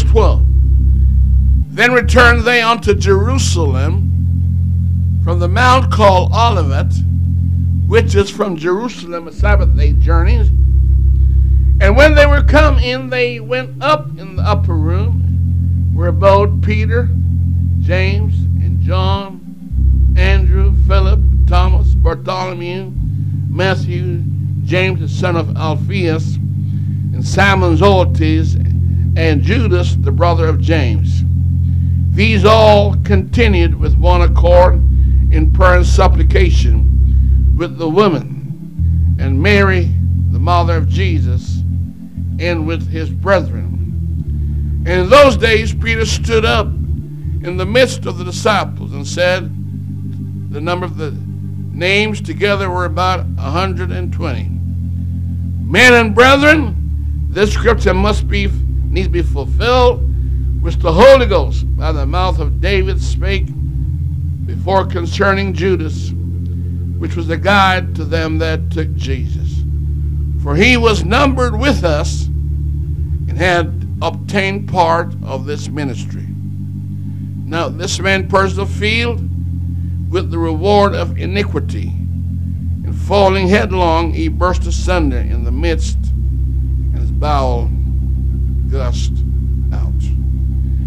verse 12. Then returned they unto Jerusalem from the mount called Olivet, which is from Jerusalem a Sabbath day journey. And when they were come in, they went up in the upper room, where abode Peter, James, and John, Andrew, Philip, Thomas, Bartholomew, Matthew, James the son of Alphaeus, and Simon Zelotes, and Judas the brother of James. These all continued with one accord in prayer and supplication with the women, and Mary, the mother of Jesus, and with his brethren. And in those days Peter stood up in the midst of the disciples and said, The number of the names together were about a 120. Men and brethren, this scripture must be needs to be fulfilled, which the Holy Ghost by the mouth of David spake before concerning Judas, which was the guide to them that took Jesus. For he was numbered with us and had obtained part of this ministry. Now, this man purged the field with the reward of iniquity, and falling headlong, he burst asunder in the midst, and his bowel gushed out.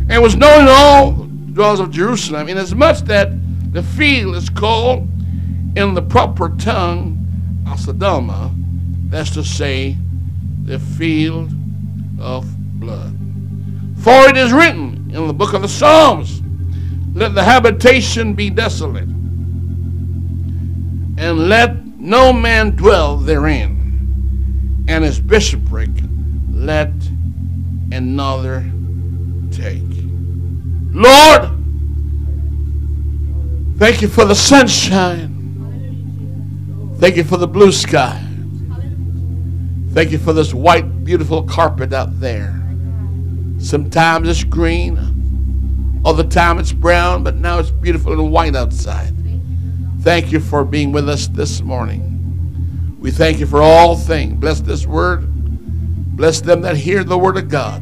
And was known in all dwellers of Jerusalem, inasmuch that the field is called in the proper tongue Aceldama, that's to say, the field of blood. For it is written in the book of the Psalms, let the habitation be desolate, and let no man dwell therein, and his bishopric let another take. Lord, thank you for the sunshine. Thank you for the blue sky. Thank you for this white, beautiful carpet out there. Sometimes it's green, the time it's brown, but now it's beautiful and white outside. Thank you for being with us this morning. We thank you for all things. Bless this word. Bless them that hear the word of God.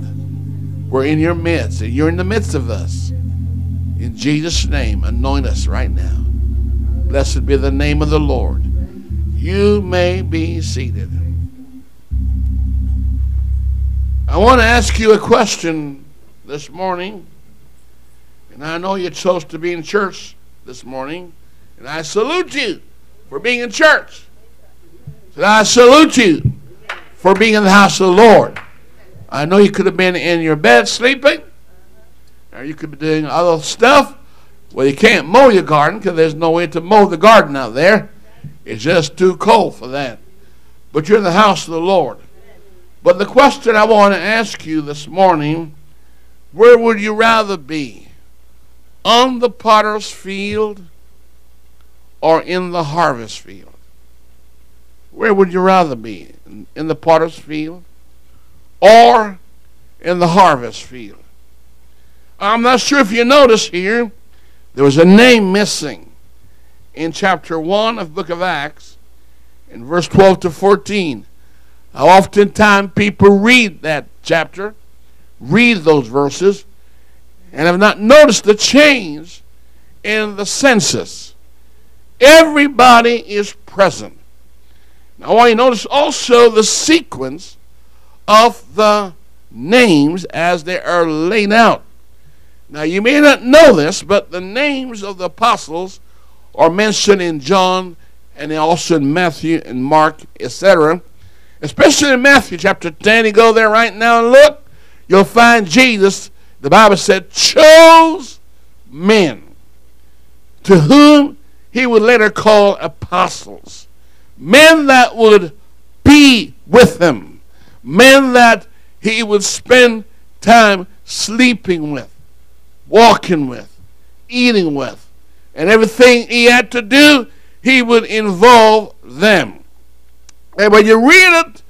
We're in your midst, and you're in the midst of us. In Jesus' name, anoint us right now. Blessed be the name of the Lord. You may be seated. I want to ask you a question this morning. And I know you chose to be in church this morning. And I salute you for being in church. And I salute you for being in the house of the Lord. I know you could have been in your bed sleeping, or you could be doing other stuff. Well, you can't mow your garden because there's no way to mow the garden out there. It's just too cold for that. But you're in the house of the Lord. But the question I want to ask you this morning where would you rather be? On the potter's field or in the harvest field? Where would you rather be? In the potter's field or in the harvest field? I'm not sure if you notice here, there was a name missing in chapter 1 of book of Acts in verse 12 to 14. How oftentimes people read that chapter, read those verses, and have not noticed the change in the census. Everybody is present. Now, I want you to notice also the sequence of the names as they are laid out. Now, you may not know this, but the names of the apostles are mentioned in John and also in Matthew and Mark, etc. Especially in Matthew chapter 10. You go there right now and look, you'll find Jesus, the Bible said, chose men to whom he would later call apostles men that would be with him, men that he would spend time sleeping with, walking with, eating with, and everything he had to do, he would involve them. And when you read it,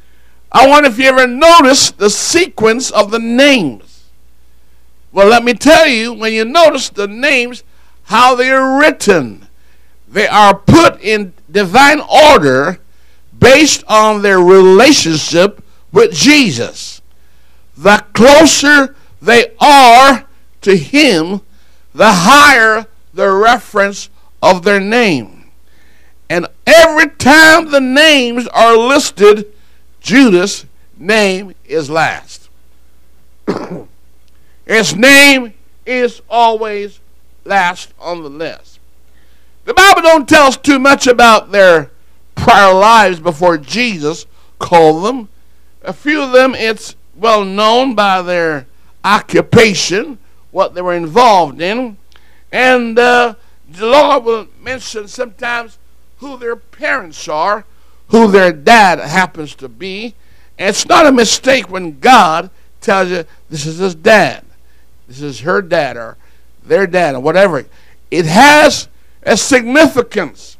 I wonder if you ever noticed the sequence of the names. Well, let me tell you, when you notice the names, how they are written, they are put in divine order based on their relationship with Jesus. The closer they are to him, the higher the reference of their name. And every time the names are listed, Judas' name is last. His name is always last on the list. The Bible don't tell us too much about their prior lives before Jesus called them. A few of them, it's well known by their occupation, what they were involved in. And uh, the Lord will mention sometimes who their parents are, who their dad happens to be. And it's not a mistake when God tells you this is his dad, this is her dad, or their dad, or whatever. It has a significance.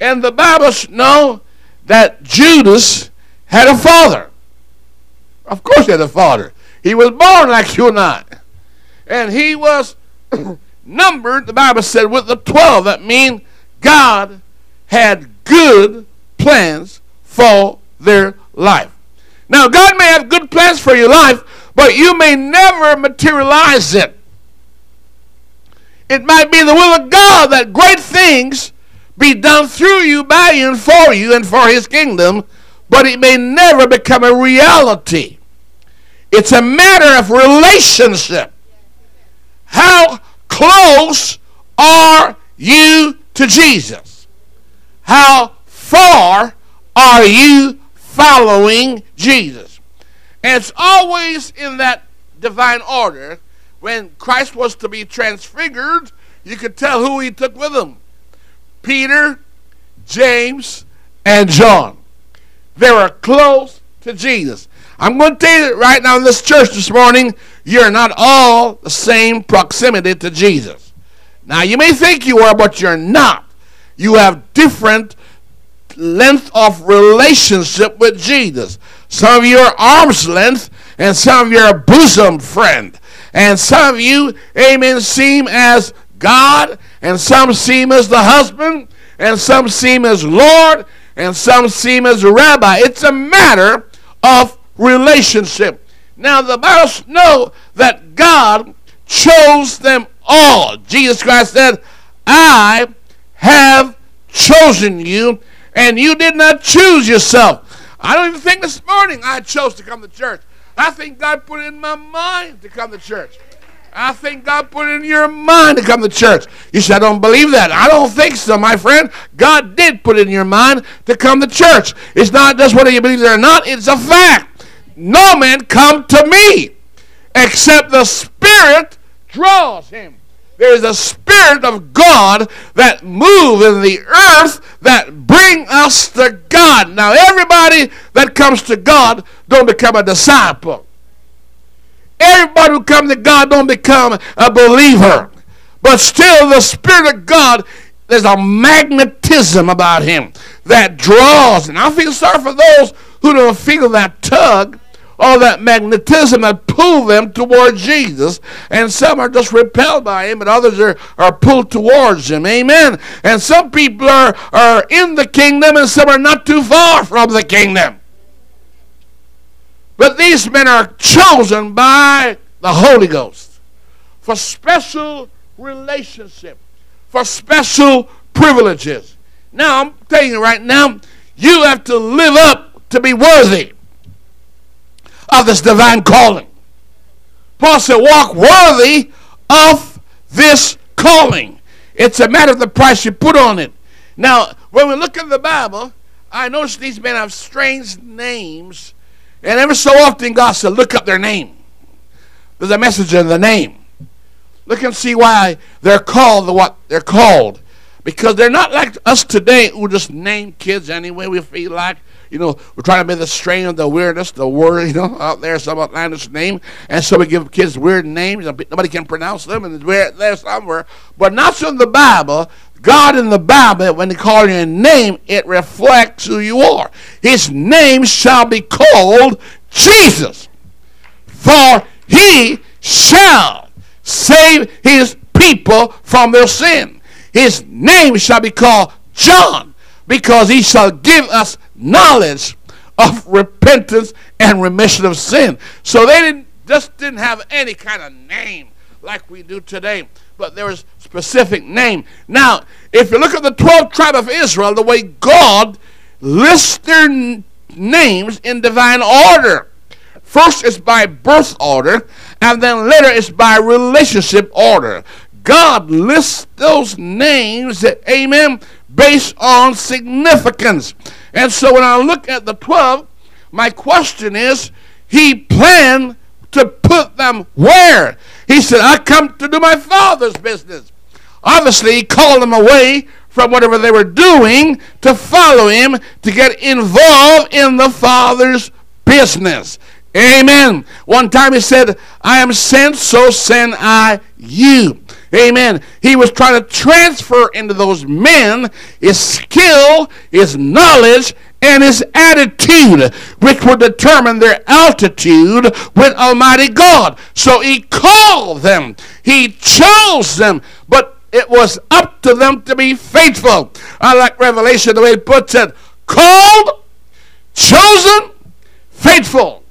And the Bible know that Judas had a father. Of course, he had a father. He was born like you and I. And he was numbered, the Bible said, with the 12. That means God had good plans for their life. Now, God may have good plans for your life, but you may never materialize it. It might be the will of God that great things be done through you, by you, and for you, and for His kingdom, but it may never become a reality. It's a matter of relationship. How close are you to Jesus? How far are you following Jesus? And it's always in that divine order. When Christ was to be transfigured, you could tell who he took with him Peter, James, and John. They were close to Jesus. I'm going to tell you right now in this church this morning, you're not all the same proximity to Jesus. Now, you may think you are, but you're not. You have different length of relationship with Jesus. Some of you are arm's length, and some of you are bosom friend. And some of you, amen, seem as God, and some seem as the husband, and some seem as Lord, and some seem as rabbi. It's a matter of relationship. Now, the Bible know that God chose them all. Jesus Christ said, I have chosen you, and you did not choose yourself. I don't even think this morning I chose to come to church. I think God put it in my mind to come to church. I think God put it in your mind to come to church. You said, I don't believe that. I don't think so, my friend. God did put it in your mind to come to church. It's not just whether you believe it or not, it's a fact. No man come to me except the Spirit draws him. There is a Spirit of God that move in the earth that bring us to God. Now, everybody that comes to God don't become a disciple. Everybody who comes to God don't become a believer. But still, the Spirit of God, there's a magnetism about him that draws. And I feel sorry for those who don't feel that tug or that magnetism that pull them toward Jesus. And some are just repelled by him, and others are, are pulled towards him. Amen. And some people are, are in the kingdom, and some are not too far from the kingdom. But these men are chosen by the Holy Ghost for special relationship, for special privileges. Now, I'm telling you right now, you have to live up to be worthy this divine calling. Paul said, walk worthy of this calling. It's a matter of the price you put on it. Now, when we look at the Bible, I notice these men have strange names and every so often, God said, look up their name. There's a message in the name. Look and see why they're called the what they're called. Because they're not like us today who just name kids any way we feel like. You know, we're trying to be the strain of the weirdest, the word, you know, out there, some outlandish name. And so we give kids weird names. And nobody can pronounce them, and weird there somewhere. But not in the Bible. God in the Bible, when He calls you a name, it reflects who you are. His name shall be called Jesus, for He shall save His people from their sin. His name shall be called John, because He shall give us knowledge of repentance and remission of sin. So they didn't just didn't have any kind of name like we do today, but there was specific name. Now, if you look at the 12 tribe of Israel, the way God lists their names in divine order. First is by birth order, and then later is by relationship order. God lists those names, amen, based on significance. And so when I look at the 12, my question is, he planned to put them where? He said, I come to do my father's business. Obviously, he called them away from whatever they were doing to follow him to get involved in the father's business. Amen. One time he said, I am sent, so send I you. Amen. He was trying to transfer into those men his skill, his knowledge, and his attitude, which would determine their altitude with Almighty God. So he called them, he chose them, but it was up to them to be faithful. I like Revelation, the way it puts it called, chosen, faithful.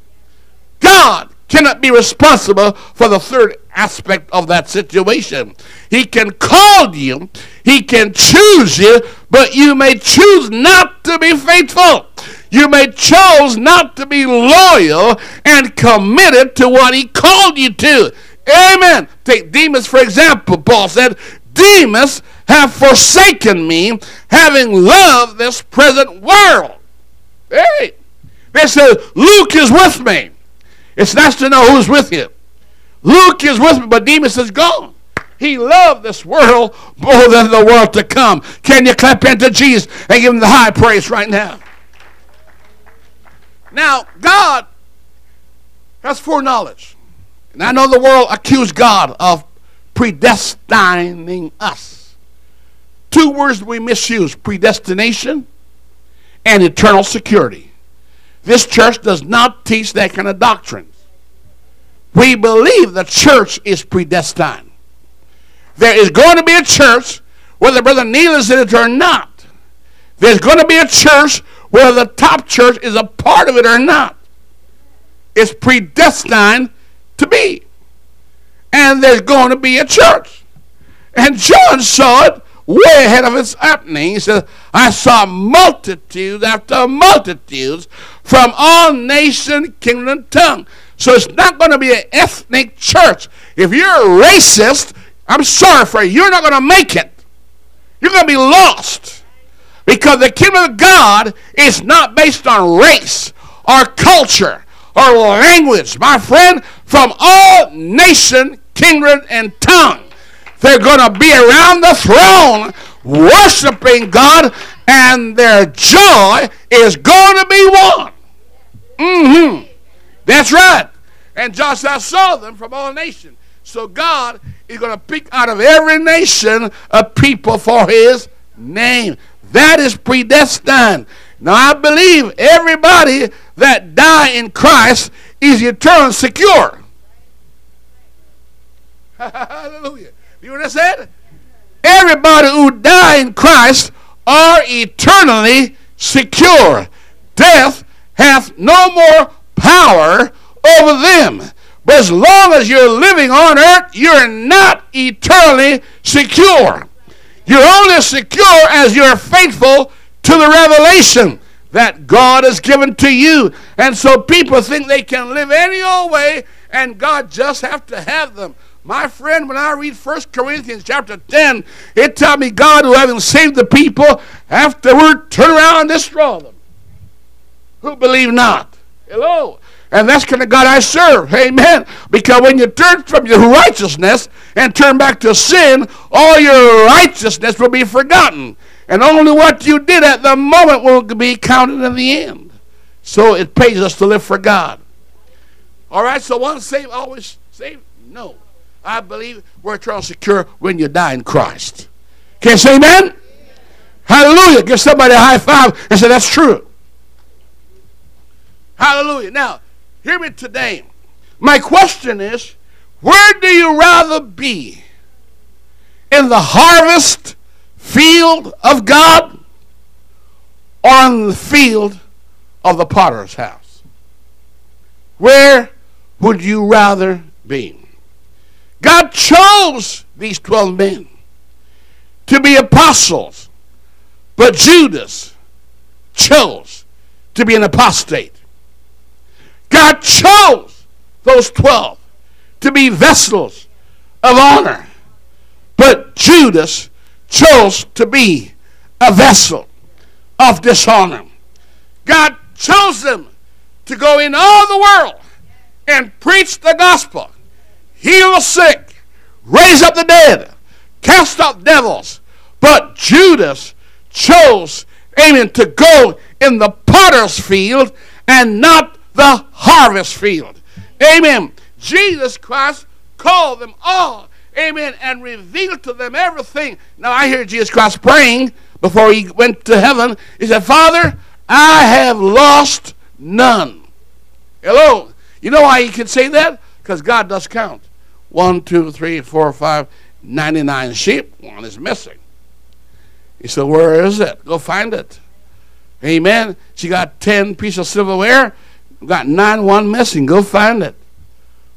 God cannot be responsible for the third aspect of that situation. He can call you, He can choose you, but you may choose not to be faithful. You may choose not to be loyal and committed to what He called you to. Amen. Take Demas, for example. Paul said, Demas have forsaken me, having loved this present world. Hey, they said, Luke is with me. It's nice to know who's with you. Luke is with me, but Demas is gone. He loved this world more than the world to come. Can you clap into Jesus and give him the high praise right now? Now, God has foreknowledge. And I know the world accused God of predestining us. Two words we misuse predestination and eternal security. This church does not teach that kind of doctrine. We believe the church is predestined. There is going to be a church, whether Brother Neil is in it or not. There's going to be a church whether the top church is a part of it or not. It's predestined to be. And there's going to be a church. And John saw it way ahead of its happening. He said, I saw multitudes after multitudes from all nation, kingdom, and tongue. So it's not going to be an ethnic church. If you're a racist, I'm sorry for you. You're not going to make it. You're going to be lost. Because the kingdom of God is not based on race or culture or language. My friend, from all nation, kindred, and tongue. They're going to be around the throne worshiping God, and their joy is going to be one. Mm-hmm. That's right. And I saw them from all nations. So God is going to pick out of every nation a people for his name. That is predestined. Now I believe everybody that die in Christ is eternally secure. Hallelujah. You said? Everybody who die in Christ are eternally secure. Death hath no more power over them. But as long as you're living on earth, you're not eternally secure. You're only secure as you're faithful to the revelation that God has given to you. And so people think they can live any old way and God just have to have them. My friend, when I read 1 Corinthians chapter 10, it tells me God, who having saved the people, afterward turn around and destroy them. Who believe not? Hello. And that's kind of God I serve. Amen. Because when you turn from your righteousness and turn back to sin, all your righteousness will be forgotten. And only what you did at the moment will be counted in the end. So it pays us to live for God. All right, so once saved, always saved? No. I believe we're eternally secure when you die in Christ. Can you say amen? Hallelujah. Give somebody a high five and say, that's true. Hallelujah. Now, hear me today. My question is, where do you rather be? In the harvest field of God or in the field of the potter's house? Where would you rather be? God chose these 12 men to be apostles, but Judas chose to be an apostate. God chose those 12 to be vessels of honor, but Judas chose to be a vessel of dishonor. God chose them to go in all the world and preach the gospel, heal the sick, raise up the dead, cast out devils. But Judas chose, amen, to go in the potter's field and not the harvest field. Amen. Jesus Christ called them all, amen, and revealed to them everything. Now I hear Jesus Christ praying before he went to heaven. He said, Father, I have lost none. Hello. You know why he can say that? Because God does count. One, two, three, four, five, 99 sheep. One is missing. He said, Where is it? Go find it. Amen. She got 10 pieces of silverware. We got nine, one missing. Go find it.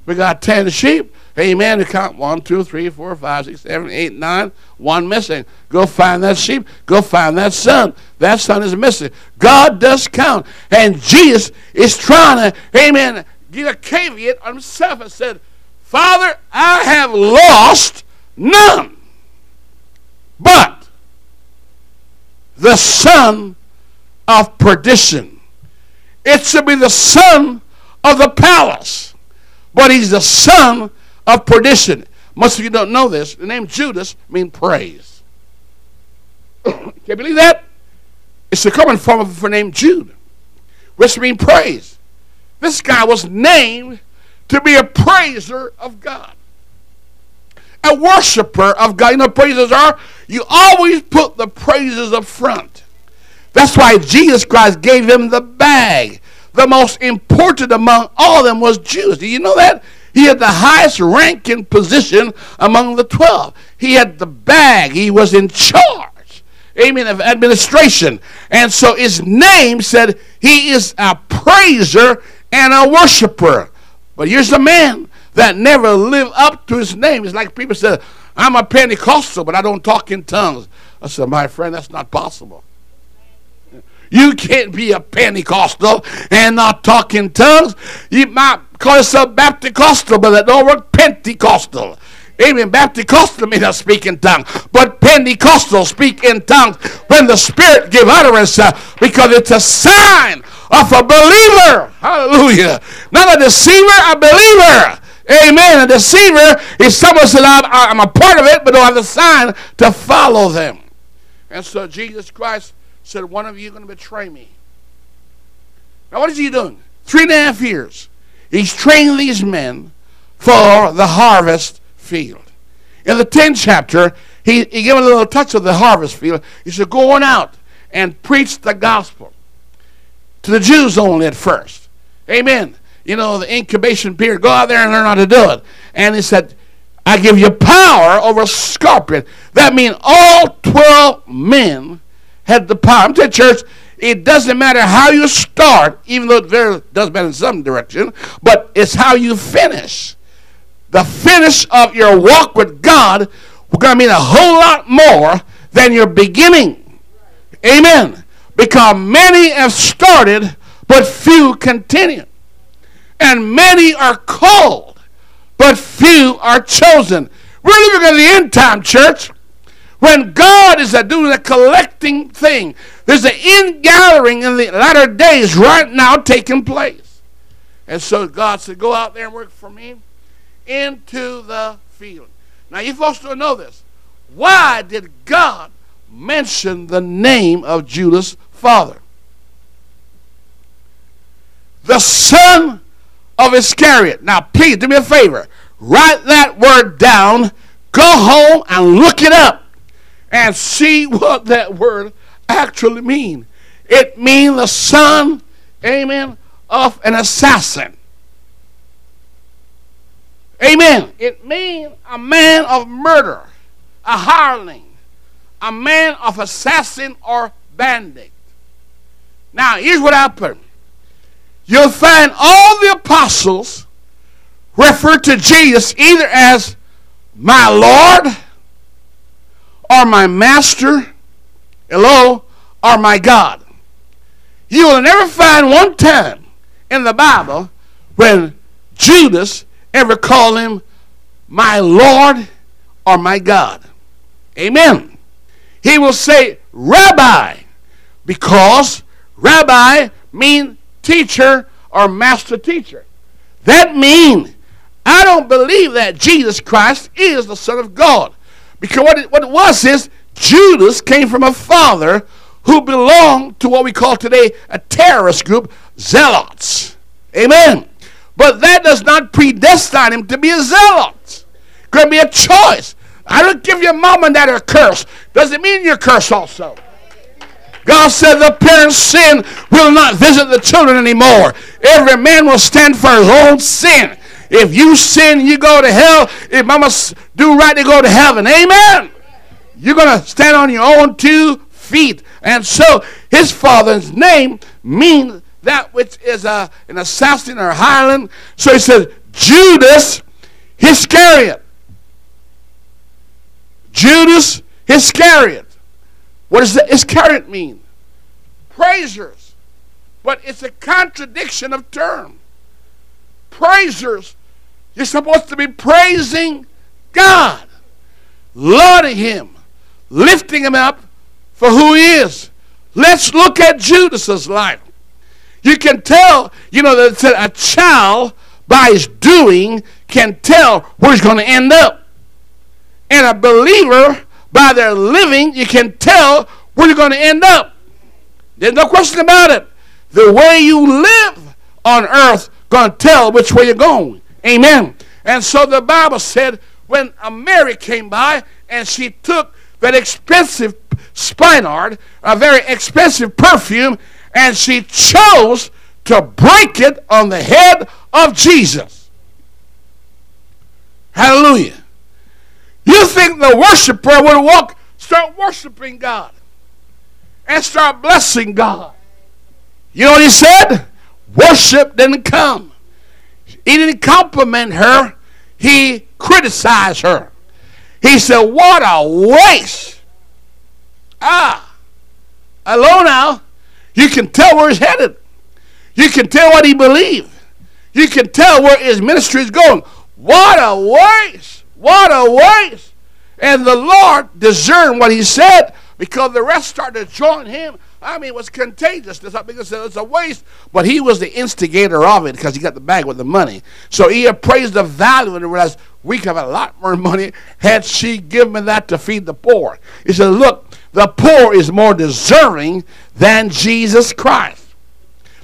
We got 10 sheep. Amen. You count one, two, three, four, five, six, seven, eight, nine, one missing. Go find that sheep. Go find that son. That son is missing. God does count. And Jesus is trying to, amen, give a caveat on himself and said, Father, I have lost none. But the son of perdition. It should be the son of the palace, but he's the son of perdition. Most of you don't know this. The name Judas means praise. Can you believe that? It's the common form of the name Jude, which means praise. This guy was named to be a praiser of God, a worshiper of God. You know, praises are you always put the praises up front. That's why Jesus Christ gave him the bag. The most important among all of them was Judas. Do you know that? He had the highest ranking position among the 12. He had the bag. He was in charge, amen, of administration. And so his name said he is a praiser and a worshiper. But here's the man that never lived up to his name. It's like people said, I'm a Pentecostal, but I don't talk in tongues. I said, my friend, that's not possible. You can't be a Pentecostal and not talk in tongues. You might call yourself Baptist-costal, but that don't work Pentecostal. Amen. Baptist-costal may not speak in tongues, but Pentecostal speak in tongues when the Spirit give utterance uh, because it's a sign of a believer. Hallelujah. Not a deceiver, a believer. Amen. A deceiver is someone said, I'm, a part of it, but don't have the sign to follow them. And so Jesus Christ said, One of you going to betray me. Now, what is he doing? Three and a half years. He's training these men for the harvest field. In the 10th chapter, he, he gave a little touch of the harvest field. He said, Go on out and preach the gospel to the Jews only at first. Amen. You know, the incubation period. Go out there and learn how to do it. And he said, I give you power over a scorpion. That means all 12 men had the power. I'm telling church, it doesn't matter how you start, even though it very, does matter in some direction, but it's how you finish. The finish of your walk with God will going to mean a whole lot more than your beginning. Amen. Because many have started, but few continue. And many are called, but few are chosen. We're living in the end time, church. When God is doing a collecting thing, there's an ingathering in the latter days right now taking place. And so God said, Go out there and work for me into the field. Now, you folks don't know this. Why did God mention the name of Judas' father? The son of Iscariot. Now, please do me a favor. Write that word down. Go home and look it up and see what that word actually means. It means the son, amen, of an assassin. Amen. It means a man of murder, a hireling, a man of assassin or bandit. Now, here's what happened. You'll find all the apostles refer to Jesus either as my Lord or my Master, hello, are my God. You will never find one time in the Bible when Judas ever called him my Lord or my God. Amen. He will say rabbi because rabbi means teacher or master teacher. That means I don't believe that Jesus Christ is the Son of God. Because what it, what it was is Judas came from a father who belonged to what we call today a terrorist group, zealots. Amen. But that does not predestine him to be a zealot. Could be a choice. I don't give your mom and dad a curse. Does it mean you're cursed also? God said the parents' sin will not visit the children anymore. Every man will stand for his own sin. If you sin, you go to hell. If mama do right, they go to heaven. Amen. You're going to stand on your own two feet. And so his father's name means that which is a, an assassin or hireling. So he says, Judas Iscariot. Judas Iscariot. What does the Iscariot mean? Praisers. But it's a contradiction of term. Praisers. You're supposed to be praising God, lauding Him, lifting Him up for who He is. Let's look at Judas's life. You can tell, you know, that a child by his doing can tell where he's going to end up. And a believer, by their living, you can tell where you're going to end up. There's no question about it. The way you live on earth going to tell which way you're going. Amen. And so the Bible said when Mary came by and she took that expensive spikenard, a very expensive perfume, and she chose to break it on the head of Jesus. Hallelujah. You think the worshiper would walk, start worshiping God and start blessing God. You know what he said? Worship didn't come. He didn't compliment her, he criticized her. He said, What a waste. Ah, hello now. You can tell where he's headed. You can tell what he believes. You can tell where his ministry is going. What a waste! What a waste! And the Lord discerned what he said because the rest started to join him. I mean, it was contagious. It's not because it's a waste, but he was the instigator of it because he got the bag with the money. So he appraised the value and realized we could have a lot more money had she given me that to feed the poor. He said, Look, the poor is more deserving than Jesus Christ.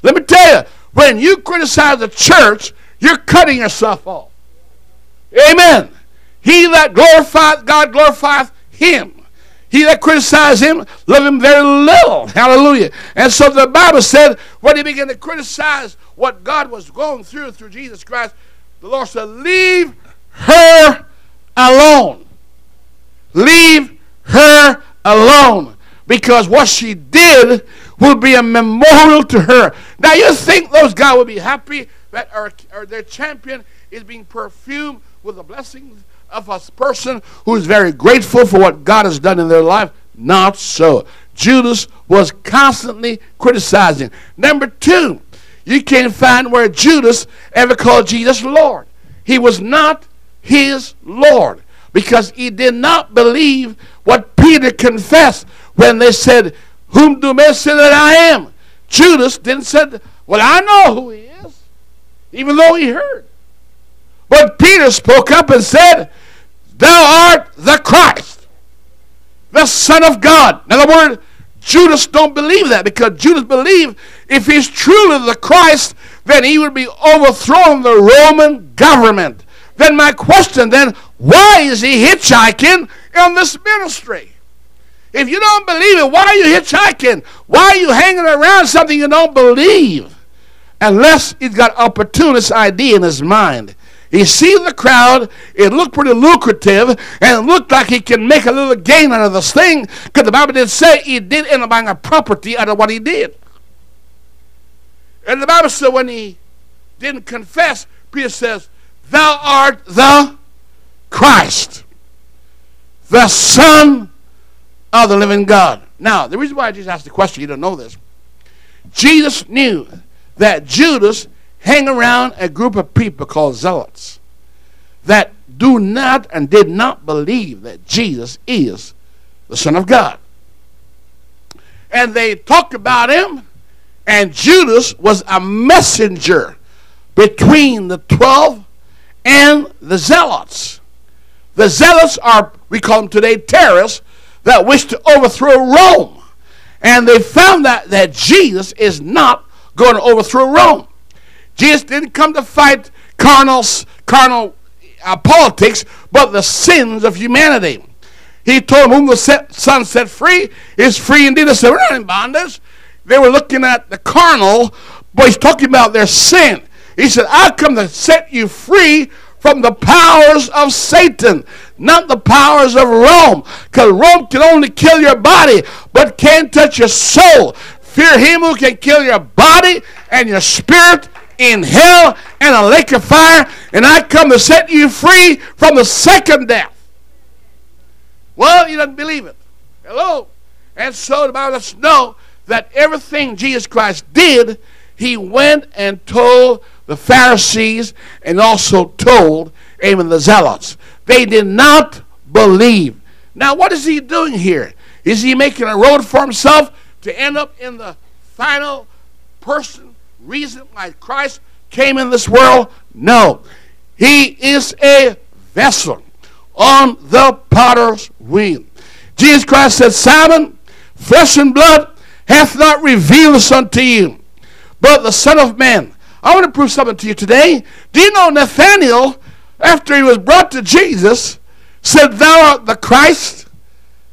Let me tell you, when you criticize the church, you're cutting yourself off. Amen. He that glorifieth God glorifieth him. He that criticizes him, love him very little. Hallelujah. And so the Bible said, when he began to criticize what God was going through through Jesus Christ, the Lord said, Leave her alone. Leave her alone. Because what she did will be a memorial to her. Now, you think those guys will be happy that our, our, their champion is being perfumed with the blessings of a person who is very grateful for what God has done in their life? Not so. Judas was constantly criticizing. Number two, you can't find where Judas ever called Jesus Lord. He was not his Lord because he did not believe what Peter confessed when they said, whom do men say that I am? Judas didn't say, Well, I know who he is, even though he heard. But Peter spoke up and said, Thou art the Christ, the Son of God. In other words, Judas don't believe that because Judas believed if he's truly the Christ, then he would be overthrowing the Roman government. Then my question then, why is he hitchhiking in this ministry? If you don't believe it, why are you hitchhiking? Why are you hanging around something you don't believe? Unless he's got opportunist idea in his mind. He sees the crowd, it looked pretty lucrative, and it looked like he can make a little gain out of this thing, because the Bible didn't say he did end up buying a property out of what he did. And the Bible said when he didn't confess, Peter says, Thou art the Christ, the Son of the living God. Now, the reason why just asked the question, you don't know this. Jesus knew that Judas hang around a group of people called zealots that do not and did not believe that Jesus is the Son of God. And they talked about him, and Judas was a messenger between the 12 and the zealots. The zealots are, we call them today, terrorists that wish to overthrow Rome. And they found that, that Jesus is not going to overthrow Rome. Jesus didn't come to fight carnal, carnal uh, politics, but the sins of humanity. He told whom the set, Son set free is free indeed. They said, we're not in bondage. They were looking at the carnal, but he's talking about their sin. He said, I come to set you free from the powers of Satan, not the powers of Rome. Because Rome can only kill your body, but can't touch your soul. Fear him who can kill your body and your spirit in hell and a lake of fire, and I come to set you free from the second death. Well, you don't believe it. Hello? And so the Bible lets us know that everything Jesus Christ did, he went and told the Pharisees and also told, even the Zealots. They did not believe. Now, what is he doing here? Is he making a road for himself to end up in the final person reason why Christ came in this world? No. He is a vessel on the potter's wheel. Jesus Christ said, Simon, flesh and blood hath not revealed this unto you, but the Son of Man. I want to prove something to you today. Do you know Nathaniel, after he was brought to Jesus, said, Thou art the Christ,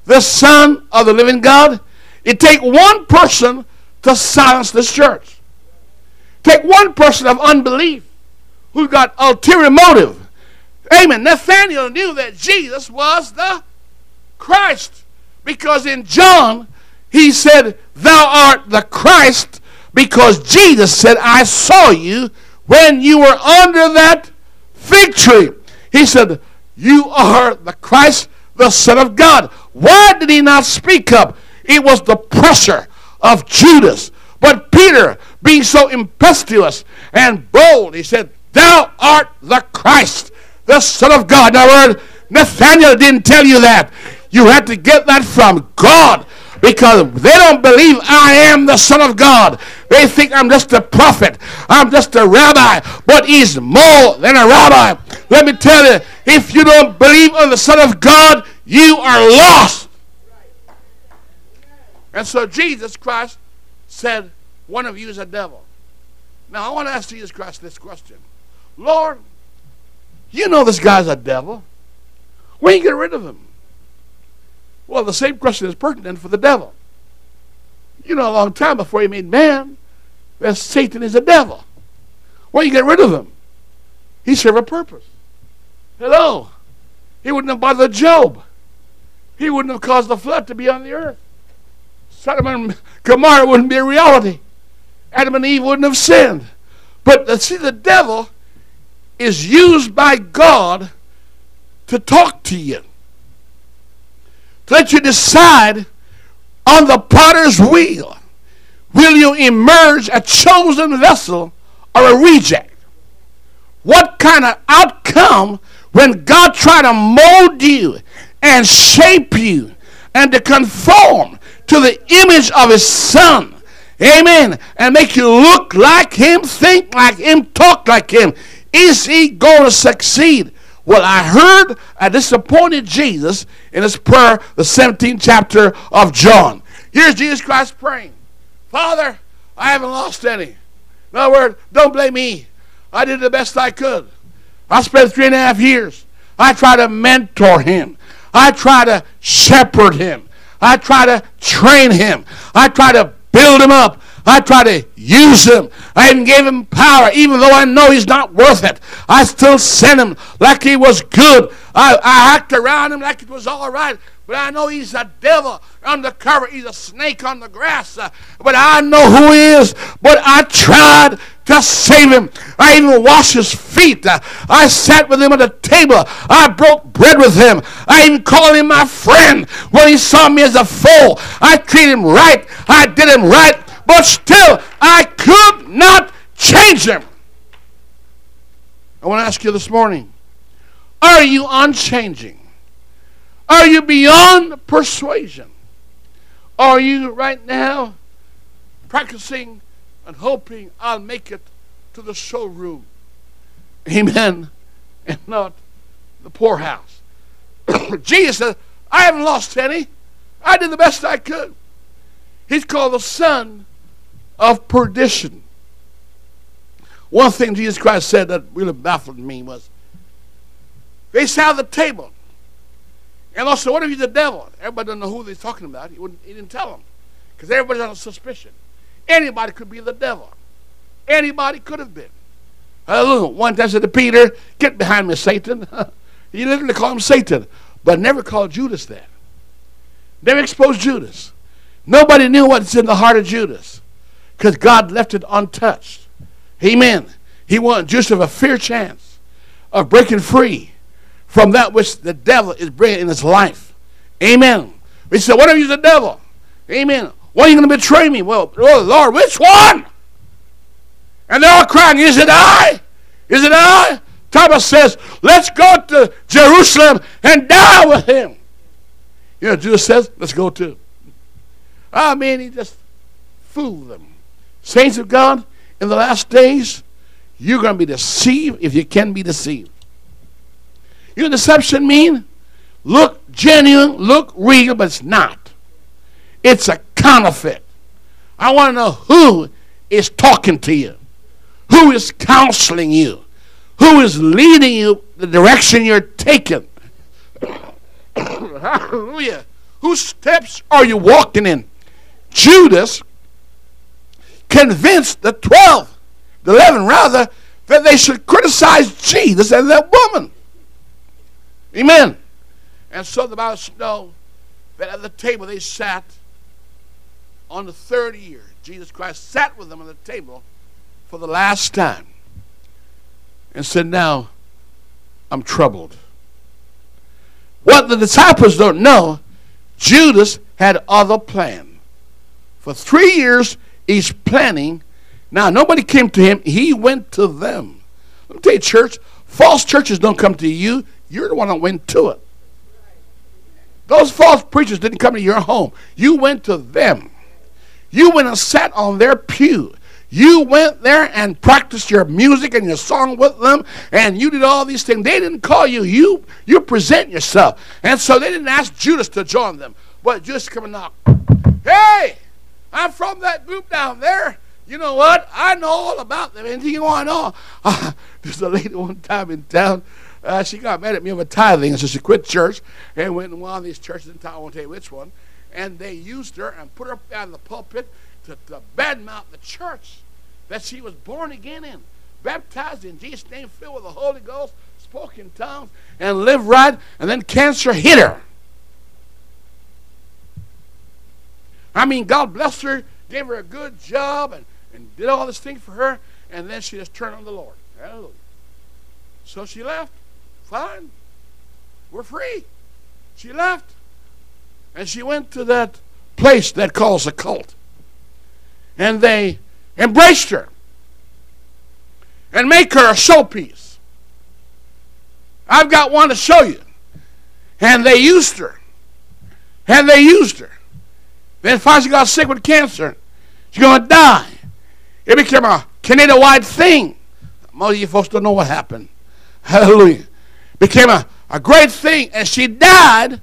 the Son of the living God? It take one person to silence this church. Take one person of unbelief who got ulterior motive. Amen. Nathaniel knew that Jesus was the Christ because in John he said, Thou art the Christ, because Jesus said, I saw you when you were under that fig tree. He said, You are the Christ, the Son of God. Why did he not speak up? It was the pressure of Judas. But Peter, being so impetuous and bold, he said, Thou art the Christ, the Son of God. Now, Nathaniel didn't tell you that. You had to get that from God because they don't believe I am the Son of God. They think I'm just a prophet. I'm just a rabbi. But he's more than a rabbi. Let me tell you, if you don't believe on the Son of God, you are lost. And so Jesus Christ said, One of you is a devil. Now I want to ask Jesus Christ this question Lord, you know this guy's a devil. When you get rid of him? Well, the same question is pertinent for the devil. You know, a long time before he made man, that Satan is a devil. Why you get rid of him? He served a purpose. Hello. He wouldn't have bothered Job. He wouldn't have caused the flood to be on the earth. Sodom and Gomorrah wouldn't be a reality. Adam and Eve wouldn't have sinned. But uh, see, the devil is used by God to talk to you, to let you decide on the potter's wheel. Will you emerge a chosen vessel or a reject? What kind of outcome when God try to mold you and shape you and to conform to the image of his son? Amen. And make you look like him, think like him, talk like him. Is he going to succeed? Well, I heard a disappointed Jesus in his prayer, the 17th chapter of John. Here's Jesus Christ praying Father, I haven't lost any. In other words, don't blame me. I did the best I could. I spent three and a half years. I tried to mentor him. I tried to shepherd him. I tried to train him. I tried to build him up. I try to use him. I even gave him power, even though I know he's not worth it. I still sent him like he was good. I, I act around him like it was all right. But I know he's a devil undercover. He's a snake on the grass. Uh, but I know who he is. But I tried to save him. I even washed his feet. I sat with him at the table. I broke bread with him. I even called him my friend when he saw me as a foe. I treated him right. I did him right. But still, I could not change him. I want to ask you this morning are you unchanging? Are you beyond persuasion? Are you right now practicing and hoping I'll make it to the showroom? Amen. And not the poorhouse. Jesus said, I haven't lost any. I did the best I could. He's called the son of perdition. One thing Jesus Christ said that really baffled me was they sat at the table. And also, what if he's the devil? Everybody doesn't know who he's talking about. He, wouldn't, he didn't tell them. Because everybody's on suspicion. Anybody could be the devil. Anybody could have been. Hallelujah. One time said to Peter, Get behind me, Satan. he literally called him Satan, but never called Judas that. Never exposed Judas. Nobody knew what's in the heart of Judas because God left it untouched. Amen. He wanted have a fair chance of breaking free from that which the devil is bringing in his life. Amen. He said, What if he's the devil? Amen. Why are you going to betray me? Well, oh Lord, which one? And they're all crying, Is it I? Is it I? Thomas says, Let's go to Jerusalem and die with him. You know, Judas says, Let's go too. I mean, he just fooled them. Saints of God, in the last days, you're going to be deceived if you can be deceived. You know deception mean? Look genuine, look real, but it's not. It's a counterfeit. I want to know who is talking to you, who is counseling you, who is leading you the direction you're taking. Hallelujah. Whose steps are you walking in? Judas convinced the 12, the 11 rather, that they should criticize Jesus and that woman. Amen. And so the Bible says, that at the table they sat on the third year. Jesus Christ sat with them on the table for the last time and said, Now I'm troubled. What the disciples don't know, Judas had other plan. For three years, he's planning. Now, nobody came to him, he went to them. Let me tell you, church, false churches don't come to you, you're the one that went to it. Those false preachers didn't come to your home. You went to them. You went and sat on their pew. You went there and practiced your music and your song with them, and you did all these things. They didn't call you. You you present yourself, and so they didn't ask Judas to join them. But Judas come and knock. Hey, I'm from that group down there. You know what? I know all about them. Anything you want to know? Uh, there's a lady one time in town. Uh, she got mad at me over tithing, so she quit church and went to one of these churches in town. I won't tell you which one. And they used her and put her up on the pulpit to, to badmouth the church that she was born again in, baptized in Jesus' name, filled with the Holy Ghost, spoke in tongues, and lived right. And then cancer hit her. I mean, God blessed her, gave her a good job, and, and did all this thing for her, and then she just turned on the Lord. Hallelujah. So she left. Fine. We're free. She left. And she went to that place that calls a cult. And they embraced her and make her a showpiece. I've got one to show you. And they used her. And they used her. Then finally she got sick with cancer. She's going to die. It became a Canada-wide thing. Most of you folks don't know what happened. Hallelujah became a, a great thing, and she died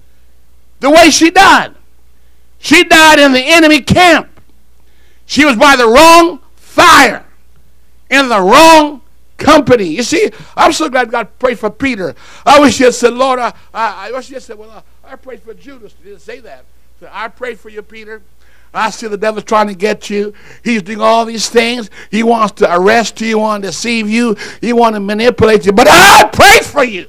the way she died. She died in the enemy camp. She was by the wrong fire, in the wrong company. You see, I'm so glad God prayed for Peter. I wish had said, Lord, I, I, I wish had said, well, uh, I prayed for Judas. He didn't say that. So I prayed for you, Peter. I see the devil's trying to get you. He's doing all these things. He wants to arrest you. He wants to deceive you. He wants to manipulate you. But I prayed for you.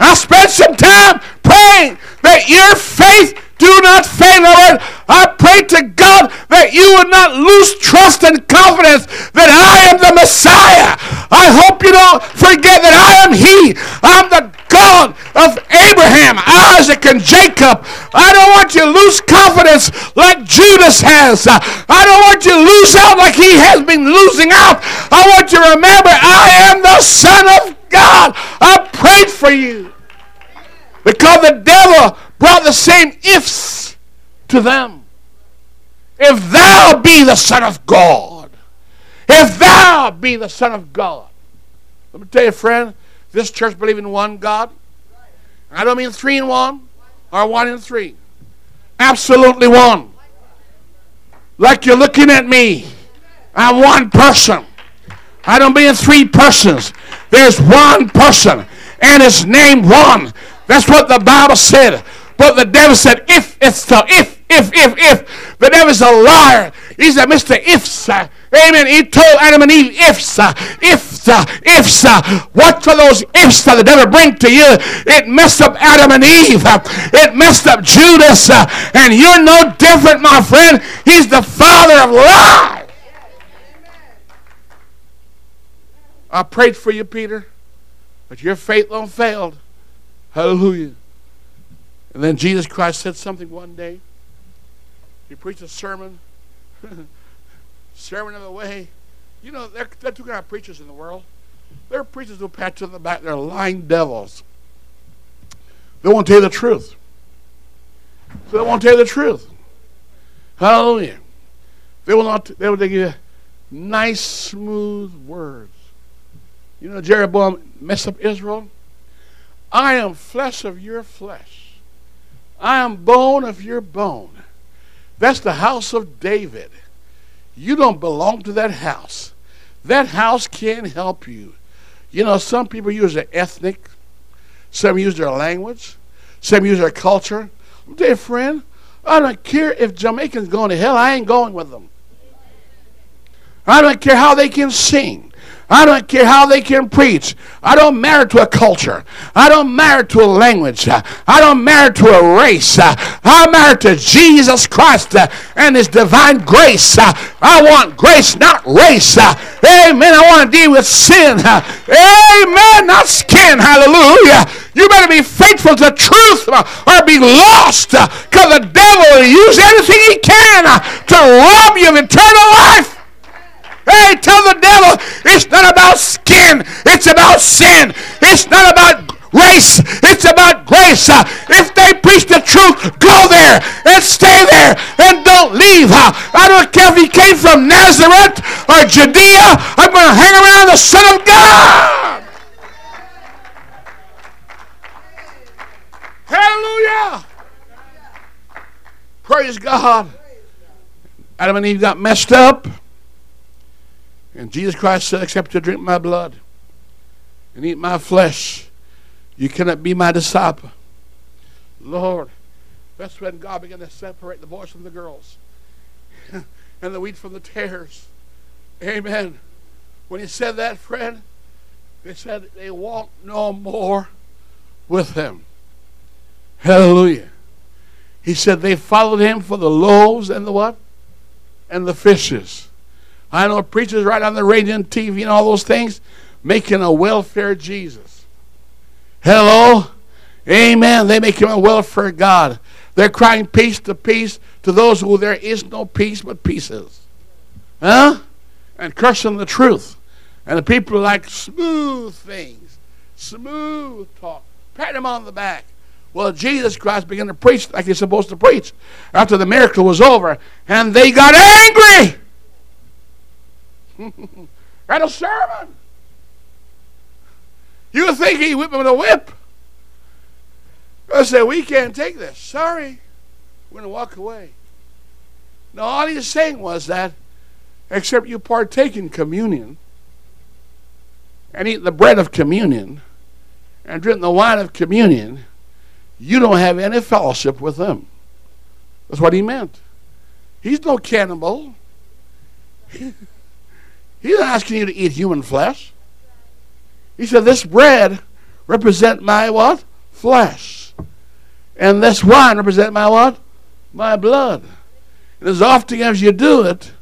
I spent some time praying that your faith Do not faint, Lord. I pray to God that you would not lose trust and confidence that I am the Messiah. I hope you don't forget that I am He. I'm the God of Abraham, Isaac, and Jacob. I don't want you to lose confidence like Judas has. I don't want you to lose out like he has been losing out. I want you to remember I am the Son of God. I prayed for you. Because the devil brought the same ifs to them. If thou be the Son of God, if thou be the Son of God. Let me tell you, friend, this church believes in one God. I don't mean three in one or one in three. Absolutely one. Like you're looking at me. I'm one person. I don't mean three persons. There's one person, and it's named one. That's what the Bible said. But the devil said, if it's so, if, if, if, if. The devil's a liar. He's a Mr. Ifs. Amen. He told Adam and Eve, ifs, ifs, ifs. What for those ifs that the devil bring to you? It messed up Adam and Eve. It messed up Judas. And you're no different, my friend. He's the father of lies. I prayed for you, Peter, but your faith don't failed. Hallelujah. And then Jesus Christ said something one day. He preached a sermon, sermon of the way. You know, there, are two kind of preachers in the world. There are preachers who pat you on the back. They're lying devils. They won't tell you the truth. So they won't tell you the truth. Hallelujah. They will not. They will give you nice, smooth words. You know, Jeroboam messed up Israel. I am flesh of your flesh. I am bone of your bone. That's the house of David. You don't belong to that house. That house can't help you. You know, some people use their ethnic, some use their language, some use their culture. Tell friend, I don't care if Jamaicans going to hell, I ain't going with them. I don't care how they can sing. I don't care how they can preach. I don't matter to a culture. I don't matter to a language. I don't matter to a race. I matter to Jesus Christ and His divine grace. I want grace, not race. Amen. I want to deal with sin. Amen. Not skin. Hallelujah. You better be faithful to truth or be lost because the devil will use anything he can to rob you of eternal life. Hey, tell the devil it's not about skin, it's about sin. It's not about race, it's about grace. Uh, if they preach the truth, go there and stay there and don't leave. Uh, I don't care if he came from Nazareth or Judea, I'm going to hang around the Son of God. Hallelujah. Praise God. Adam and Eve got messed up. And Jesus Christ said, Except you drink my blood and eat my flesh, you cannot be my disciple. Lord, that's when God began to separate the boys from the girls and the wheat from the tares. Amen. When he said that, friend, they said they walked no more with him. Hallelujah. He said they followed him for the loaves and the what? And the fishes. I know preachers right on the radio and TV and all those things making a welfare Jesus. Hello? Amen. They make him a welfare God. They're crying peace to peace to those who there is no peace but pieces. Huh? And cursing the truth. And the people like smooth things, smooth talk. Pat him on the back. Well, Jesus Christ began to preach like he's supposed to preach after the miracle was over, and they got angry. and a sermon. You think he whipped him with a whip? I said, We can't take this. Sorry. We're going to walk away. No, all he was saying was that, except you partake in communion and eat the bread of communion and drink the wine of communion, you don't have any fellowship with them. That's what he meant. He's no cannibal. He's not asking you to eat human flesh. He said, This bread represent my what? Flesh. And this wine represent my what? my blood. And as often as you do it,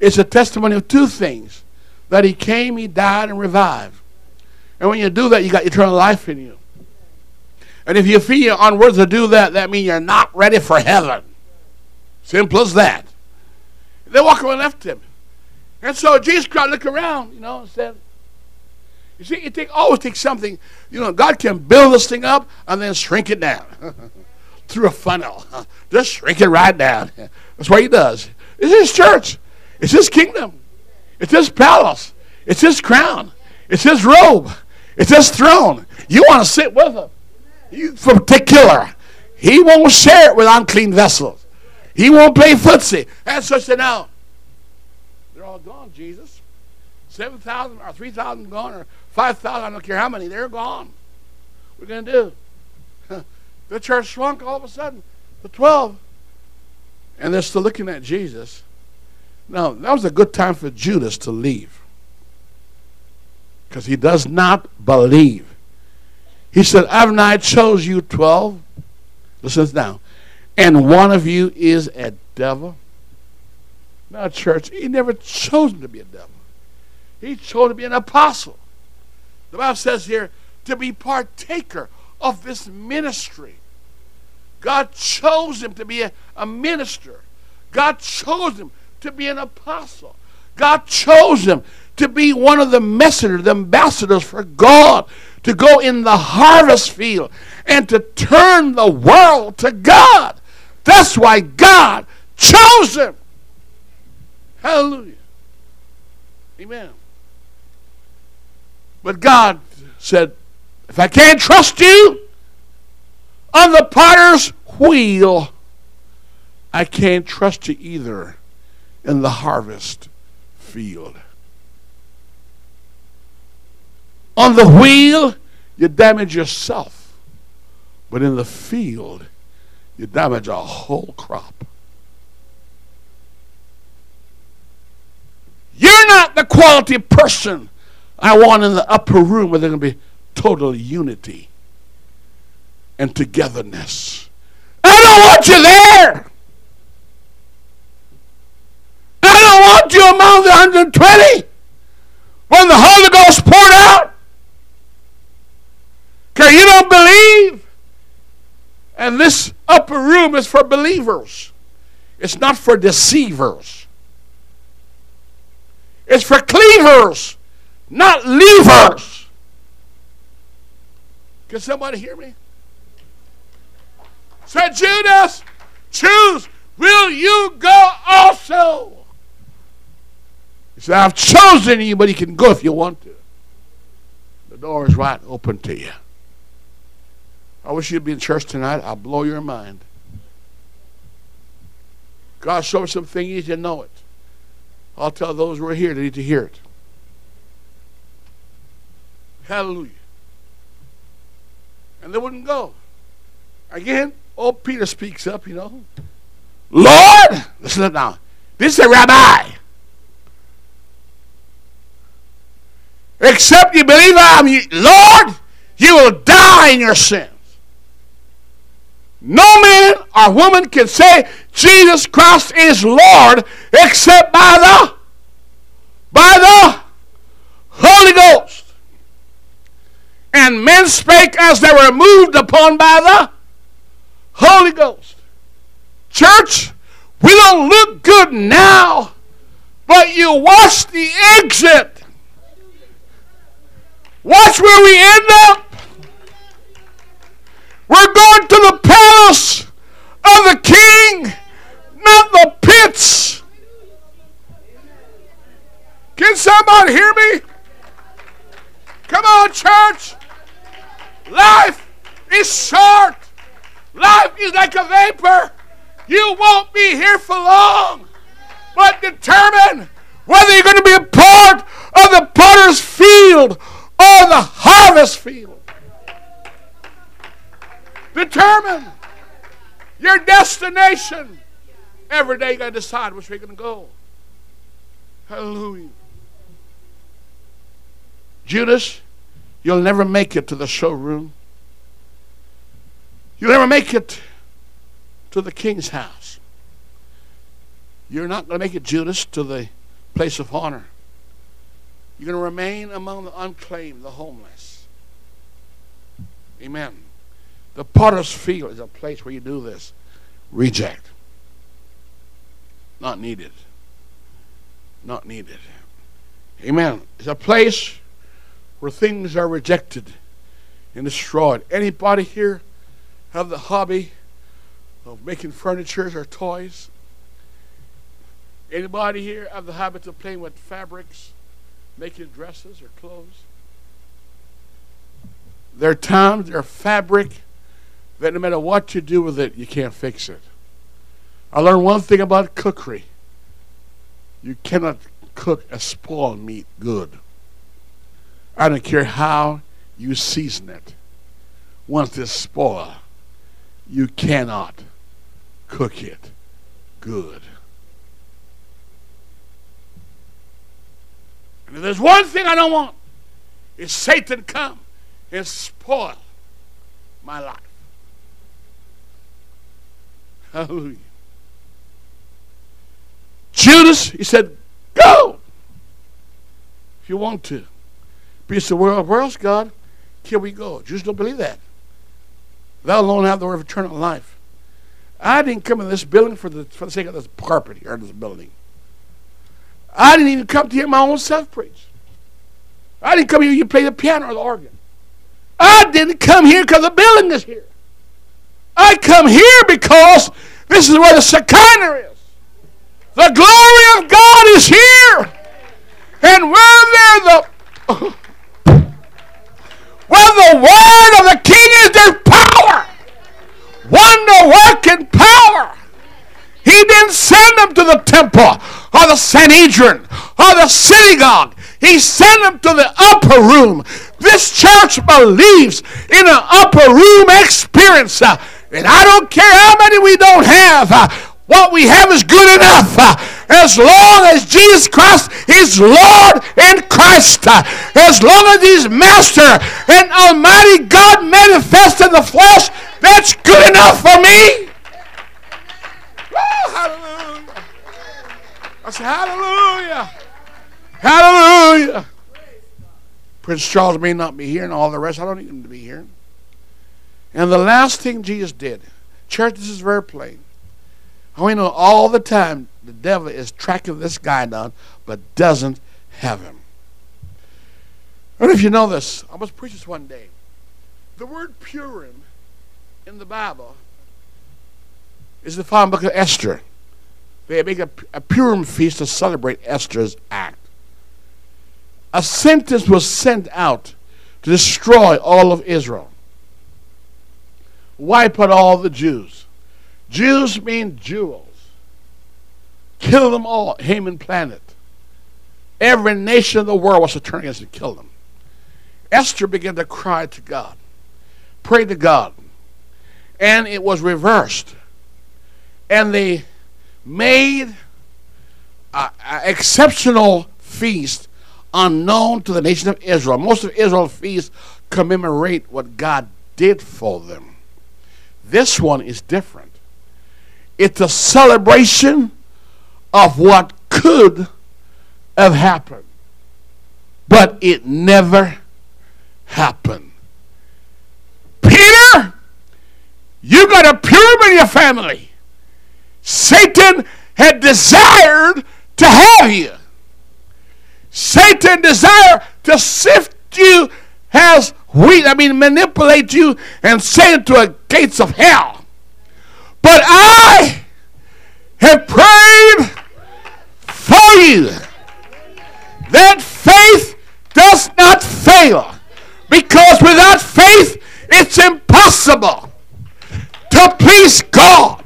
it's a testimony of two things that he came, he died, and revived. And when you do that, you got eternal life in you. And if you feel unworthy to do that, that means you're not ready for heaven. Simple as that. They walk around left him. And so Jesus Christ looked around, you know, and said, You see, it take, always takes something, you know, God can build this thing up and then shrink it down through a funnel. Just shrink it right down. That's what he does. It's his church. It's his kingdom. It's his palace. It's his crown. It's his robe. It's his throne. You want to sit with him. You particular. He won't share it with unclean vessels. He won't play footsie. Said, now, they're all gone, Jesus. 7,000 or 3,000 gone or 5,000, I don't care how many, they're gone. What are we going to do? the church shrunk all of a sudden The 12. And they're still looking at Jesus. Now, that was a good time for Judas to leave because he does not believe. He said, I've not chose you 12. Listen now. And one of you is a devil. Now, church, he never chose him to be a devil. He chose to be an apostle. The Bible says here, to be partaker of this ministry. God chose him to be a, a minister. God chose him to be an apostle. God chose him to be one of the messengers, the ambassadors for God, to go in the harvest field and to turn the world to God. That's why God chose him. Hallelujah. Amen. But God said, if I can't trust you on the potter's wheel, I can't trust you either in the harvest field. On the wheel, you damage yourself. But in the field, you damage a whole crop. You're not the quality person I want in the upper room where there's going to be total unity and togetherness. I don't want you there. I don't want you among the 120 when the Holy Ghost poured out. Okay, you don't believe? And this upper room is for believers. It's not for deceivers. It's for cleavers, not leavers. Can somebody hear me? Said Judas, choose. Will you go also? He said, I've chosen you, but you can go if you want to. The door is right open to you. I wish you'd be in church tonight. I'll blow your mind. God showed me something you know it. I'll tell those who are here that need to hear it. Hallelujah. And they wouldn't go. Again, old Peter speaks up, you know. Lord, listen up now. This is a rabbi. Except you believe I'm Lord, you will die in your sin. No man or woman can say Jesus Christ is Lord except by the by the Holy Ghost. And men spake as they were moved upon by the Holy Ghost. Church, we don't look good now, but you watch the exit. Watch where we end up. We're going to the palace of the king, not the pits. Can somebody hear me? Come on, church. Life is short. Life is like a vapor. You won't be here for long. But determine whether you're going to be a part of the potter's field or the harvest field. Determine your destination. Every day you got to decide which way you're to go. Hallelujah. Judas, you'll never make it to the showroom. You'll never make it to the king's house. You're not going to make it, Judas, to the place of honor. You're going to remain among the unclaimed, the homeless. Amen. The potter's field is a place where you do this. Reject. Not needed. Not needed. Amen. It's a place where things are rejected and destroyed. Anybody here have the hobby of making furniture or toys? Anybody here have the habit of playing with fabrics, making dresses or clothes? There are times, there are fabric that no matter what you do with it, you can't fix it. I learned one thing about cookery. You cannot cook a spoiled meat good. I don't care how you season it. Once it's spoiled, you cannot cook it good. And if there's one thing I don't want, it's Satan come and spoil my life. Hallelujah. Judas, he said, go if you want to. But he said, well, where else, God, can we go? Jews don't believe that. Thou alone have the word of eternal life. I didn't come in this building for the, for the sake of this here in this building. I didn't even come to hear my own self preach. I didn't come here to play the piano or the organ. I didn't come here because the building is here. I come here because this is where the Shekinah is. The glory of God is here. And where the where the word of the king is, there's power. Wonder working power. He didn't send them to the temple or the Sanhedrin or the synagogue. He sent them to the upper room. This church believes in an upper room experience. And I don't care how many we don't have. Uh, what we have is good enough. Uh, as long as Jesus Christ is Lord and Christ. Uh, as long as He's Master and Almighty God manifest in the flesh, that's good enough for me. Hallelujah. I say, hallelujah. Hallelujah. Prince Charles may not be here and all the rest. I don't need him to be here. And the last thing Jesus did, church, this is very plain. I know all the time the devil is tracking this guy down, but doesn't have him. I don't know if you know this. I was preaching this one day. The word Purim in the Bible is the final book of Esther. They make a, a Purim feast to celebrate Esther's act. A sentence was sent out to destroy all of Israel wipe out all the Jews. Jews mean jewels. Kill them all. Haman planned Every nation in the world was to turn against and kill them. Esther began to cry to God, pray to God. And it was reversed. And they made an exceptional feast unknown to the nation of Israel. Most of Israel's feasts commemorate what God did for them. This one is different. It's a celebration of what could have happened, but it never happened. Peter, you got a Purim in your family. Satan had desired to have you. Satan desired to sift you as wheat. I mean, manipulate you and send to the gates of hell. But I have prayed for you that faith does not fail. Because without faith, it's impossible to please God.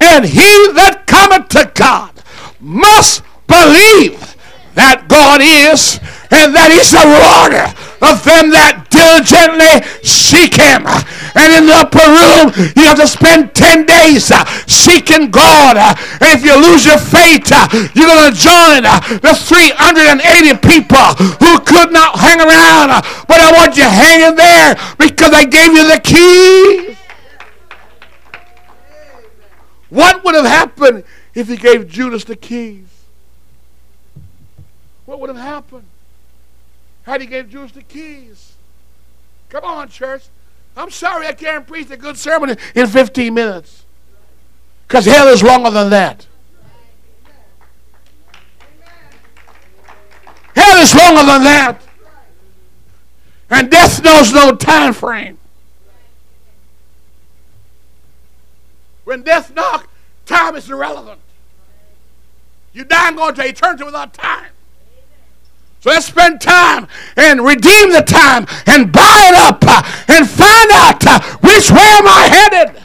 And he that cometh to God must believe that God is and that he's the rewarder of them that diligently seek him. And in the upper room, you have to spend 10 days uh, seeking God. And if you lose your faith, uh, you're going to join uh, the 380 people who could not hang around. But I want you hanging there because I gave you the key. What would have happened if he gave Judas the keys? What would have happened had he gave Jews the keys? Come on, church. I'm sorry I can't preach a good sermon in 15 minutes. Because hell is longer than that. Hell is longer than that. And death knows no time frame. When death knocks, time is irrelevant. You die and go into eternity without time. So let's spend time and redeem the time and buy it up uh, and find out uh, which way am I headed.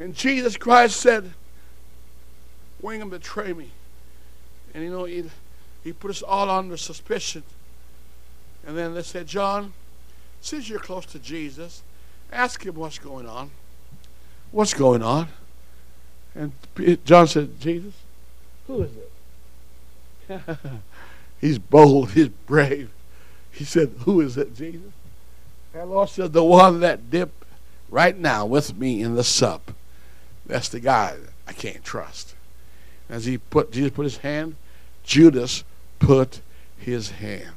And Jesus Christ said, Wing him betray me. And you know, he, he put us all under suspicion. And then they said, John, since you're close to Jesus, ask him what's going on. What's going on? And John said, Jesus, who is it? he's bold, he's brave. He said, Who is it, Jesus? And Lord said, The one that dipped right now with me in the sup. That's the guy I can't trust. As he put Jesus put his hand, Judas put his hand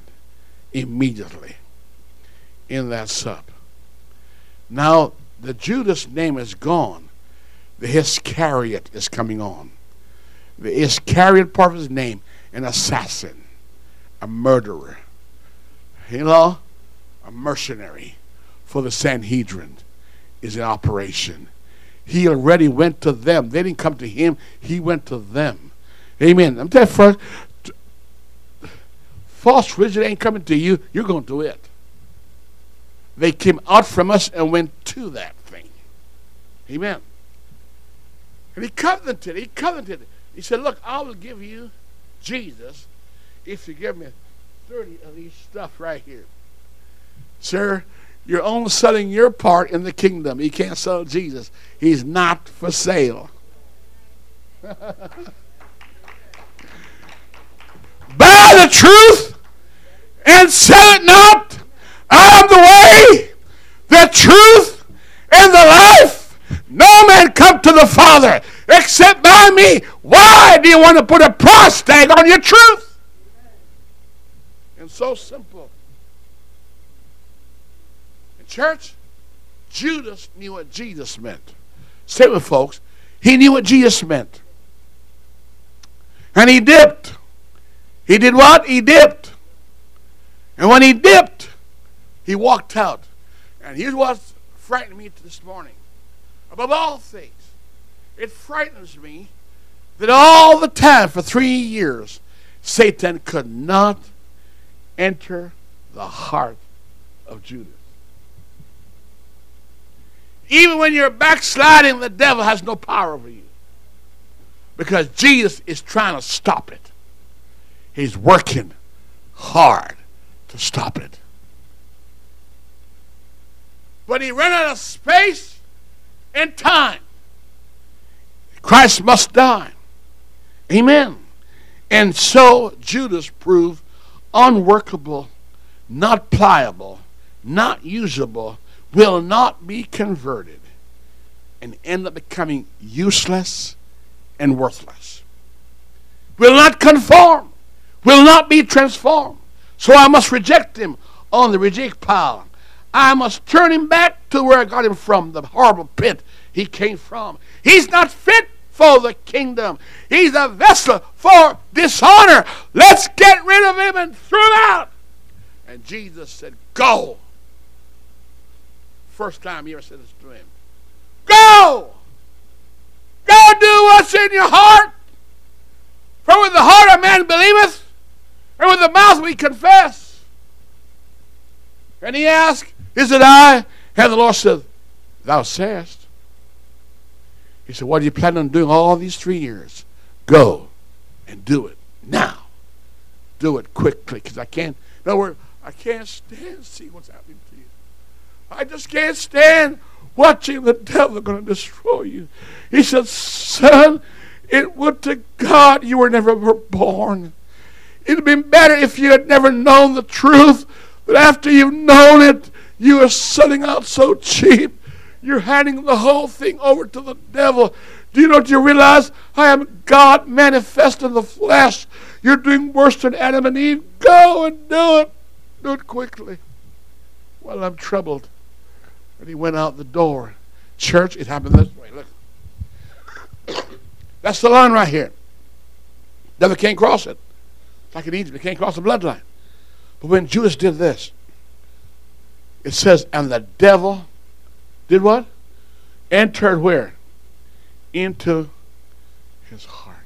immediately in that sup. Now, the Judas name is gone. The Iscariot is coming on. The Iscariot part of his name, an assassin, a murderer, you know, a mercenary for the Sanhedrin is in operation. He already went to them. They didn't come to him, he went to them. Amen. I'm telling you first, false religion ain't coming to you, you're going to do it. They came out from us and went to that thing. Amen. And he covenanted, he covenanted. He said, Look, I will give you Jesus if you give me 30 of these stuff right here. Sir, you're only selling your part in the kingdom. You can't sell Jesus. He's not for sale. Buy the truth and sell it not. I am the way, the truth, and the life. No man come to the Father except by me. Why do you want to put a price tag on your truth? And so simple. In church, Judas knew what Jesus meant. Say with folks, he knew what Jesus meant. And he dipped. He did what? He dipped. And when he dipped, he walked out. And here's what's frightened me this morning. Above all things, it frightens me that all the time for three years, Satan could not enter the heart of Judas. Even when you're backsliding, the devil has no power over you. Because Jesus is trying to stop it. He's working hard to stop it. But he ran out of space and time. Christ must die. Amen. And so Judas proved unworkable, not pliable, not usable, will not be converted, and end up becoming useless and worthless. Will not conform will not be transformed. So I must reject him on the reject pile. I must turn him back to where I got him from, the horrible pit he came from. He's not fit for the kingdom. He's a vessel for dishonor. Let's get rid of him and throw him out. And Jesus said, Go. First time he ever said this to him. Go! Go do what's in your heart. For with the heart a man believeth, and with the mouth we confess. And he asked, Is it I? And the Lord said, Thou sayest. He said, What are you planning on doing all these three years? Go and do it now. Do it quickly, because I can't. In other words, I can't stand see what's happening to you. I just can't stand watching the devil going to destroy you. He said, Son, it would to God you were never born. It'd have been better if you had never known the truth. But after you've known it, you are selling out so cheap. You're handing the whole thing over to the devil. Do you know what you realize? I am God manifest in the flesh. You're doing worse than Adam and Eve. Go and do it. Do it quickly. Well, I'm troubled. And he went out the door. Church, it happened this way. Look. That's the line right here. Devil can't cross it. It's like in Egypt, he can't cross the bloodline. But when Judas did this, it says, and the devil did what? Entered where? Into his heart.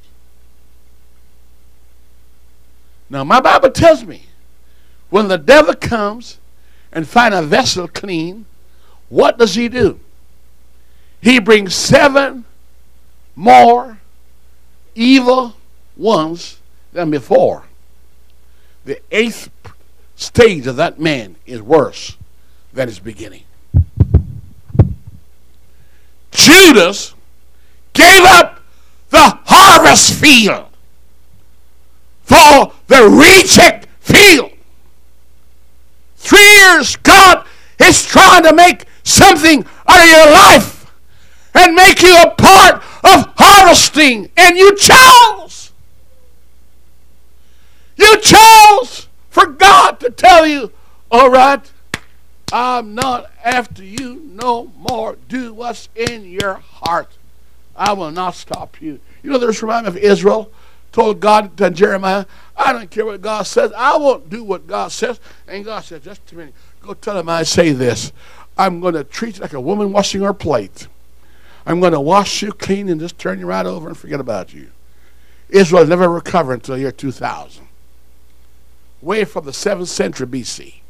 Now, my Bible tells me when the devil comes and find a vessel clean, what does he do? He brings seven more evil ones than before. The eighth stage of that man is worse than his beginning. Judas gave up the harvest field for the reject field. Three years, God is trying to make something out of your life and make you a part of harvesting, and you chose. You chose for God to tell you, all right, I'm not after you no more. Do what's in your heart. I will not stop you. You know, there's remind me of Israel told God to Jeremiah, I don't care what God says. I won't do what God says. And God said, just a minute. Go tell him I say this. I'm going to treat you like a woman washing her plate. I'm going to wash you clean and just turn you right over and forget about you. Israel never recovered until the year 2000. Way from the 7th century BC.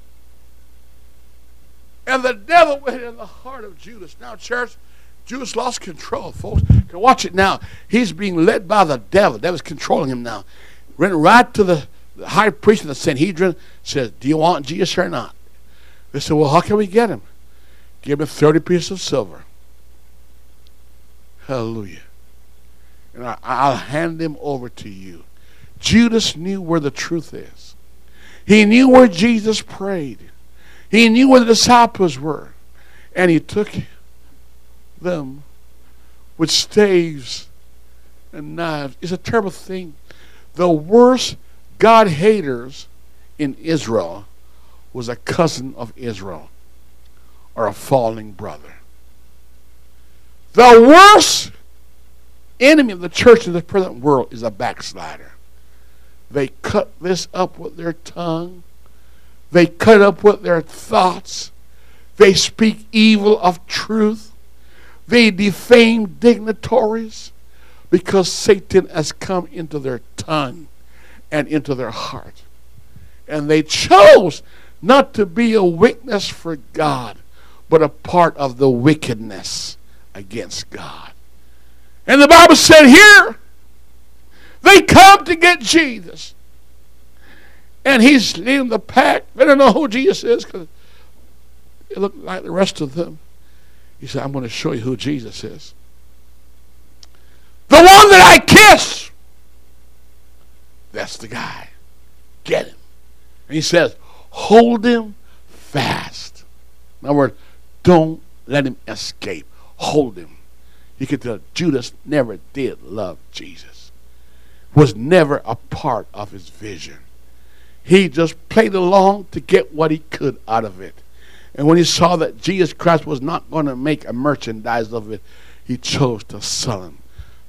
And the devil went in the heart of Judas. Now, church, Judas lost control, folks. Can watch it now. He's being led by the devil. The devil's controlling him now. Went right to the, the high priest of the Sanhedrin, says, Do you want Jesus or not? They said, Well, how can we get him? Give him 30 pieces of silver. Hallelujah. And I, I'll hand him over to you. Judas knew where the truth is. He knew where Jesus prayed. He knew where the disciples were. And he took them with staves and knives. It's a terrible thing. The worst God haters in Israel was a cousin of Israel or a falling brother. The worst enemy of the church in the present world is a backslider. They cut this up with their tongue. They cut up with their thoughts. They speak evil of truth. They defame dignitaries because Satan has come into their tongue and into their heart. And they chose not to be a witness for God, but a part of the wickedness against God. And the Bible said here, they come to get Jesus. And he's leading the pack. They don't know who Jesus is because it looked like the rest of them. He said, I'm going to show you who Jesus is. The one that I kiss, that's the guy. Get him. And he says, hold him fast. In other words, don't let him escape. Hold him. You could tell Judas never did love Jesus. Was never a part of his vision. He just played along to get what he could out of it. And when he saw that Jesus Christ was not going to make a merchandise of it, he chose to sell him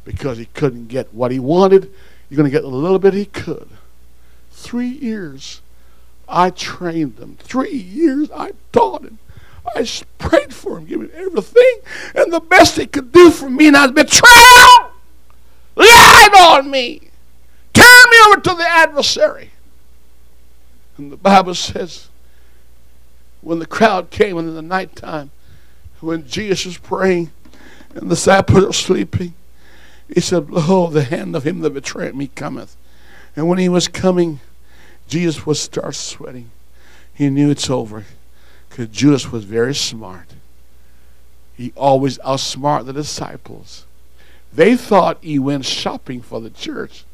because he couldn't get what he wanted. You're going to get a little bit he could. Three years I trained them. Three years I taught him. I prayed for him, giving everything. And the best he could do for me, and I was betrayal, lied on me, turned me over to the adversary. And the Bible says, when the crowd came in the nighttime, when Jesus was praying and the disciples were sleeping, he said, Behold, the hand of him that betrayed me cometh. And when he was coming, Jesus would start sweating. He knew it's over because Judas was very smart. He always outsmarted the disciples. They thought he went shopping for the church,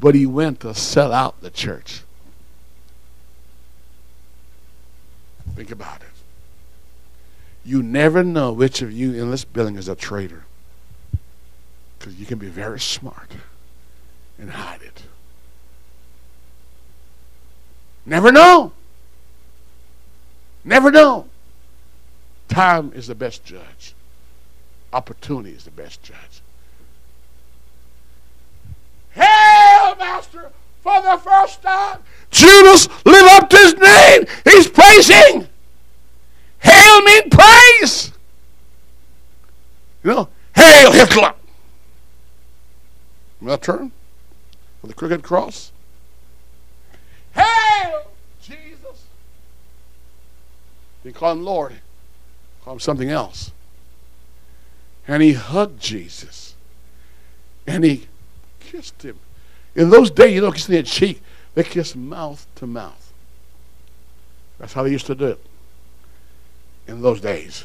but he went to sell out the church. Think about it. You never know which of you in this building is a traitor. Because you can be very smart and hide it. Never know. Never know. Time is the best judge. Opportunity is the best judge. Hail, Master, for the first time. Judas live up to his name. He's praising. Hail mean praise. You know, hail Hitler. My turn with the crooked cross. Hail Jesus. They call him Lord. Call him something else. And he hugged Jesus. And he kissed him. In those days, you don't kiss their cheek. They kiss mouth to mouth. That's how they used to do it in those days.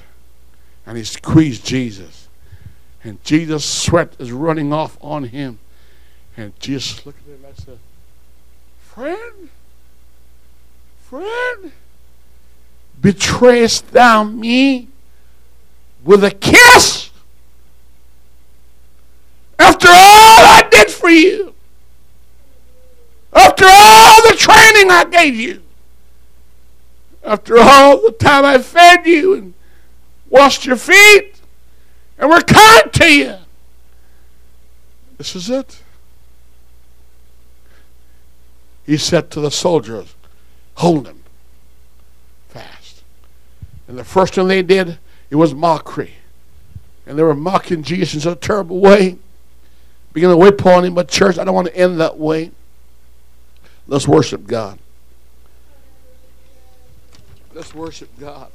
And he squeezed Jesus. And Jesus' sweat is running off on him. And Jesus looked at him and said, Friend, friend, betrayest thou me with a kiss? After all I did for you, after all the training I gave you, after all the time I fed you and washed your feet and were kind to you, this is it. He said to the soldiers, Hold him fast. And the first thing they did, it was mockery. And they were mocking Jesus in a terrible way, beginning to whip on him. But, church, I don't want to end that way. Let's worship God. Let's worship God.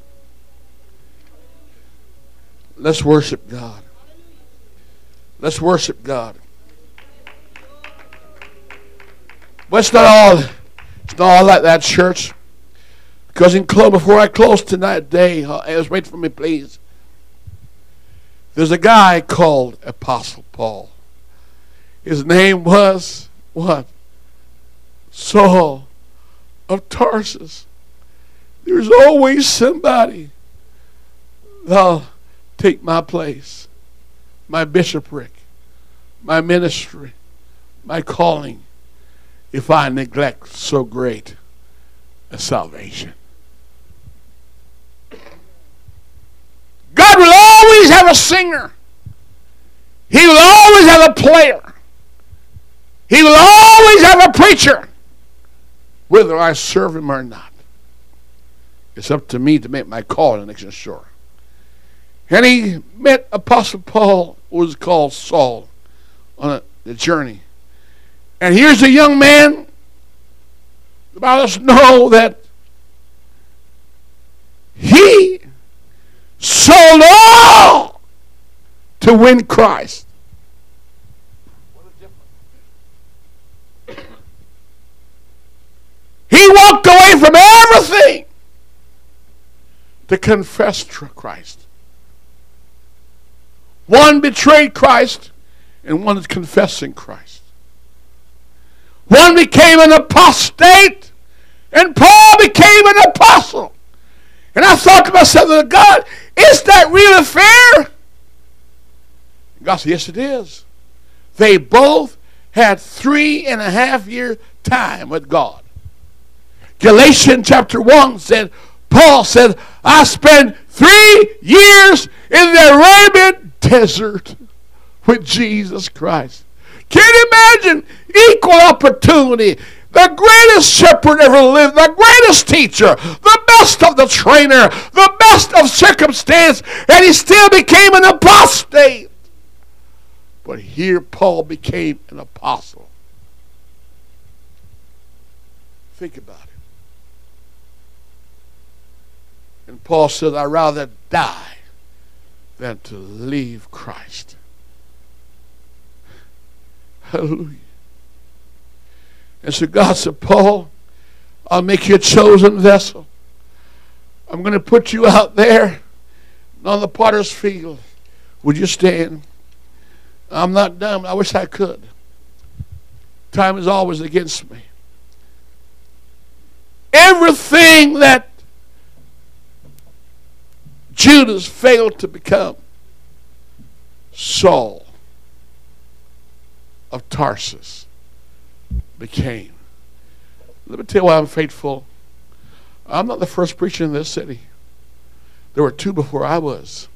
Let's worship God. Let's worship God. But it's not all, it's not all like that, church. Because in close, before I close tonight day, uh, wait for me, please. There's a guy called Apostle Paul. His name was what? Saul of Tarsus. There's always somebody that'll take my place, my bishopric, my ministry, my calling, if I neglect so great a salvation. God will always have a singer. He will always have a player. He will always have a preacher whether I serve him or not. It's up to me to make my call in next sure. And he met Apostle Paul, who was called Saul, on a, the journey. And here's a young man. Let us know that he sold all to win Christ. He walked away from everything to confess Christ. One betrayed Christ, and one is confessing Christ. One became an apostate, and Paul became an apostle. And I thought to myself, God, is that really fair? God said, Yes, it is. They both had three and a half year time with God. Galatians chapter 1 said, Paul said, I spent three years in the Arabian desert with Jesus Christ. Can you imagine equal opportunity? The greatest shepherd ever lived, the greatest teacher, the best of the trainer, the best of circumstance, and he still became an apostate. But here Paul became an apostle. Think about it. And Paul said, I'd rather die than to leave Christ. Hallelujah. And so God said, Paul, I'll make you a chosen vessel. I'm going to put you out there on the potter's field. Would you stand? I'm not done. I wish I could. Time is always against me. Everything that Judas failed to become Saul of Tarsus became. Let me tell you why I'm faithful. I'm not the first preacher in this city. There were two before I was,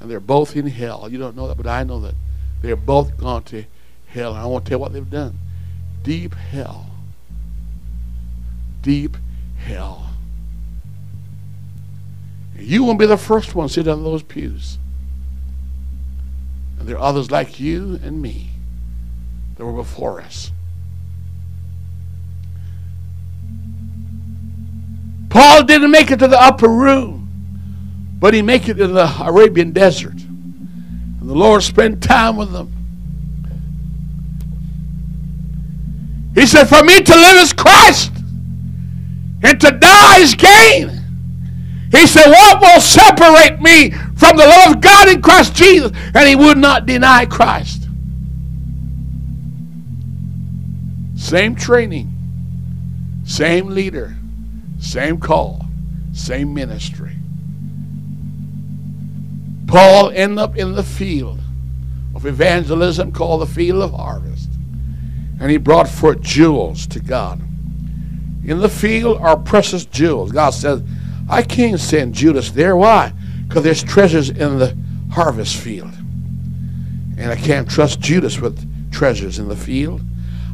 and they're both in hell. You don't know that, but I know that. They're both gone to hell. And I won't tell you what they've done. Deep hell. Deep hell. You won't be the first one to sit on those pews. And there are others like you and me that were before us. Paul didn't make it to the upper room, but he made it in the Arabian desert. And the Lord spent time with them. He said, For me to live is Christ, and to die is gain. He said, What will separate me from the love of God in Christ Jesus? And he would not deny Christ. Same training, same leader, same call, same ministry. Paul ended up in the field of evangelism called the field of harvest. And he brought forth jewels to God. In the field are precious jewels. God says, I can't send Judas there. Why? Because there's treasures in the harvest field. And I can't trust Judas with treasures in the field.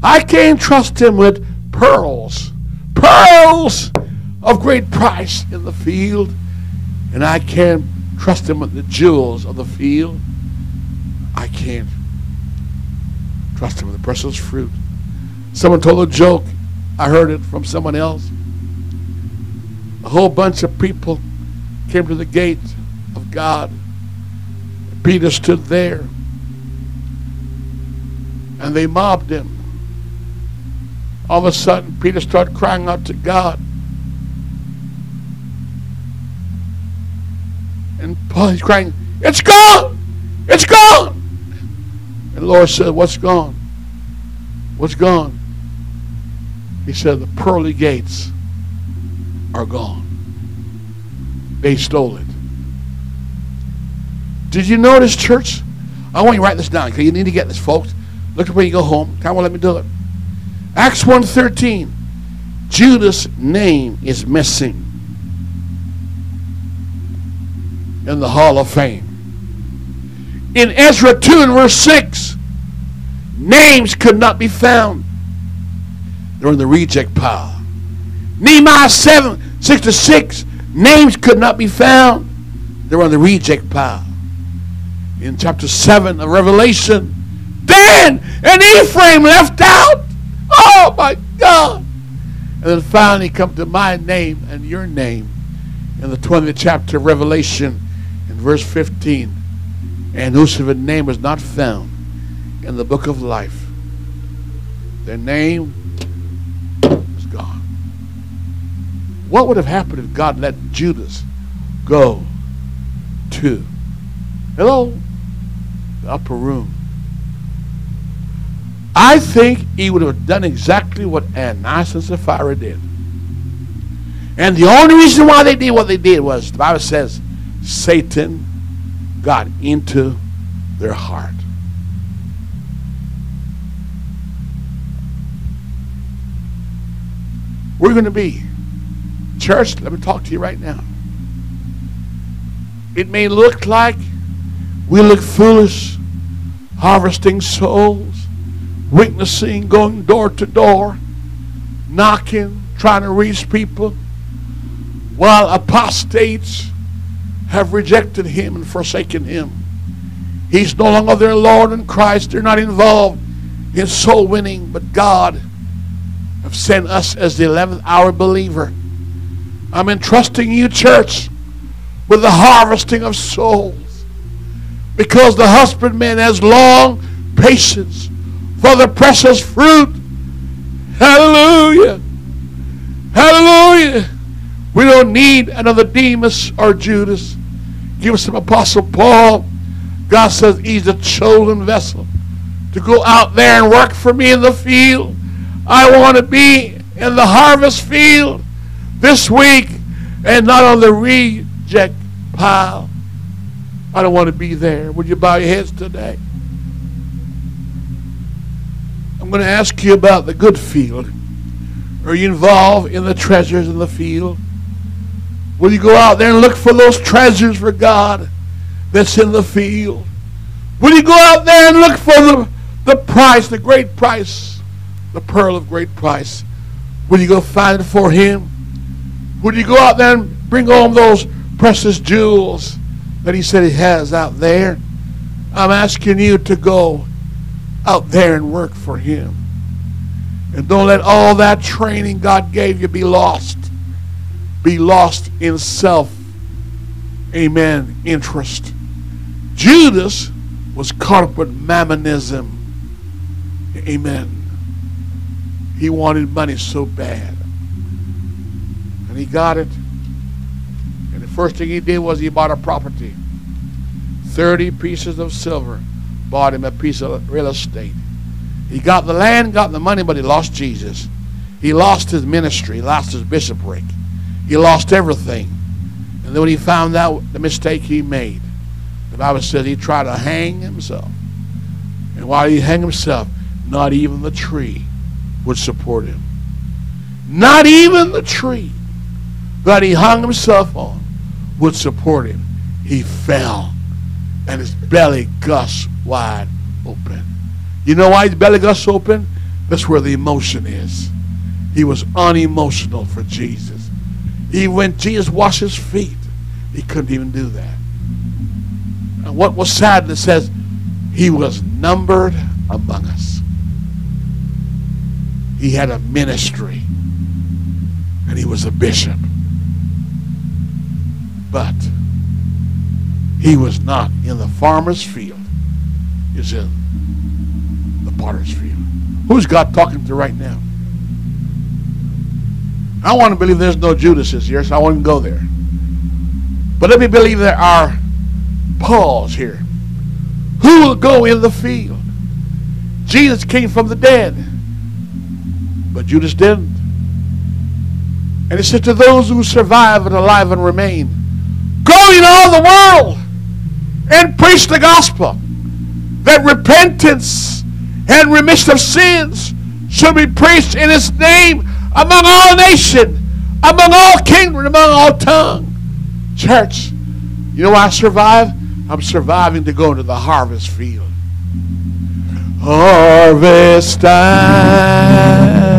I can't trust him with pearls. Pearls of great price in the field. And I can't trust him with the jewels of the field. I can't trust him with the precious fruit. Someone told a joke. I heard it from someone else a whole bunch of people came to the gate of God. Peter stood there and they mobbed him. All of a sudden, Peter started crying out to God. And Paul is crying, It's gone! It's gone! And the Lord said, What's gone? What's gone? He said, The pearly gates are gone. They stole it. Did you notice, church? I want you to write this down because you need to get this, folks. Look at where you go home. Come on, let me do it. Acts 1.13. Judas' name is missing in the Hall of Fame. In Ezra 2 and verse 6, names could not be found. They're in the reject pile. Nehemiah 7, 6 to 6, names could not be found. They were on the reject pile. In chapter 7 of Revelation, Dan and Ephraim left out. Oh my God. And then finally come to my name and your name in the 20th chapter of Revelation in verse 15. And whosoever name was not found in the book of life, their name What would have happened if God let Judas go to, hello, the upper room? I think he would have done exactly what Ananias and Sapphira did. And the only reason why they did what they did was the Bible says Satan got into their heart. We're going to be Church, let me talk to you right now. It may look like we look foolish, harvesting souls, witnessing, going door to door, knocking, trying to reach people, while apostates have rejected him and forsaken him. He's no longer their Lord and Christ. They're not involved in soul winning, but God have sent us as the 11th hour believer I'm entrusting you, church, with the harvesting of souls. Because the husbandman has long patience for the precious fruit. Hallelujah. Hallelujah. We don't need another Demas or Judas. Give us some Apostle Paul. God says he's a chosen vessel to go out there and work for me in the field. I want to be in the harvest field this week and not on the reject pile. I don't want to be there. Would you bow your heads today? I'm going to ask you about the good field. Are you involved in the treasures in the field? Will you go out there and look for those treasures for God that's in the field? Will you go out there and look for the, the price, the great price, the pearl of great price? Will you go find it for Him? Will you go out there and bring home those precious jewels that He said He has out there? I'm asking you to go out there and work for Him. And don't let all that training God gave you be lost. Be lost in self, amen, interest. Judas was caught up with mammonism. Amen. He wanted money so bad. And he got it. And the first thing he did was he bought a property. 30 pieces of silver bought him a piece of real estate. He got the land, got the money, but he lost Jesus. He lost his ministry, lost his bishopric. He lost everything. And then when he found out the mistake he made, the Bible says he tried to hang himself. And while he hung himself, not even the tree would support him. Not even the tree that he hung himself on would support him. He fell, and his belly gushed wide open. You know why his belly gushed open? That's where the emotion is. He was unemotional for Jesus. Even when Jesus washed his feet, he couldn't even do that. And what was sad, it says, he was numbered among us. He had a ministry, and he was a bishop. But he was not in the farmer's field. He's in the potter's field. Who's God talking to right now? I want to believe there's no Judases here, so I won't go there. But let me believe there are Pauls here. Who will go in the field? Jesus came from the dead, but Judas didn't. And he said to those who survive and alive and remain, Go in all the world and preach the gospel that repentance and remission of sins should be preached in his name among all nations, among all kingdoms, among all tongues. Church, you know why I survive? I'm surviving to go into the harvest field. Harvest time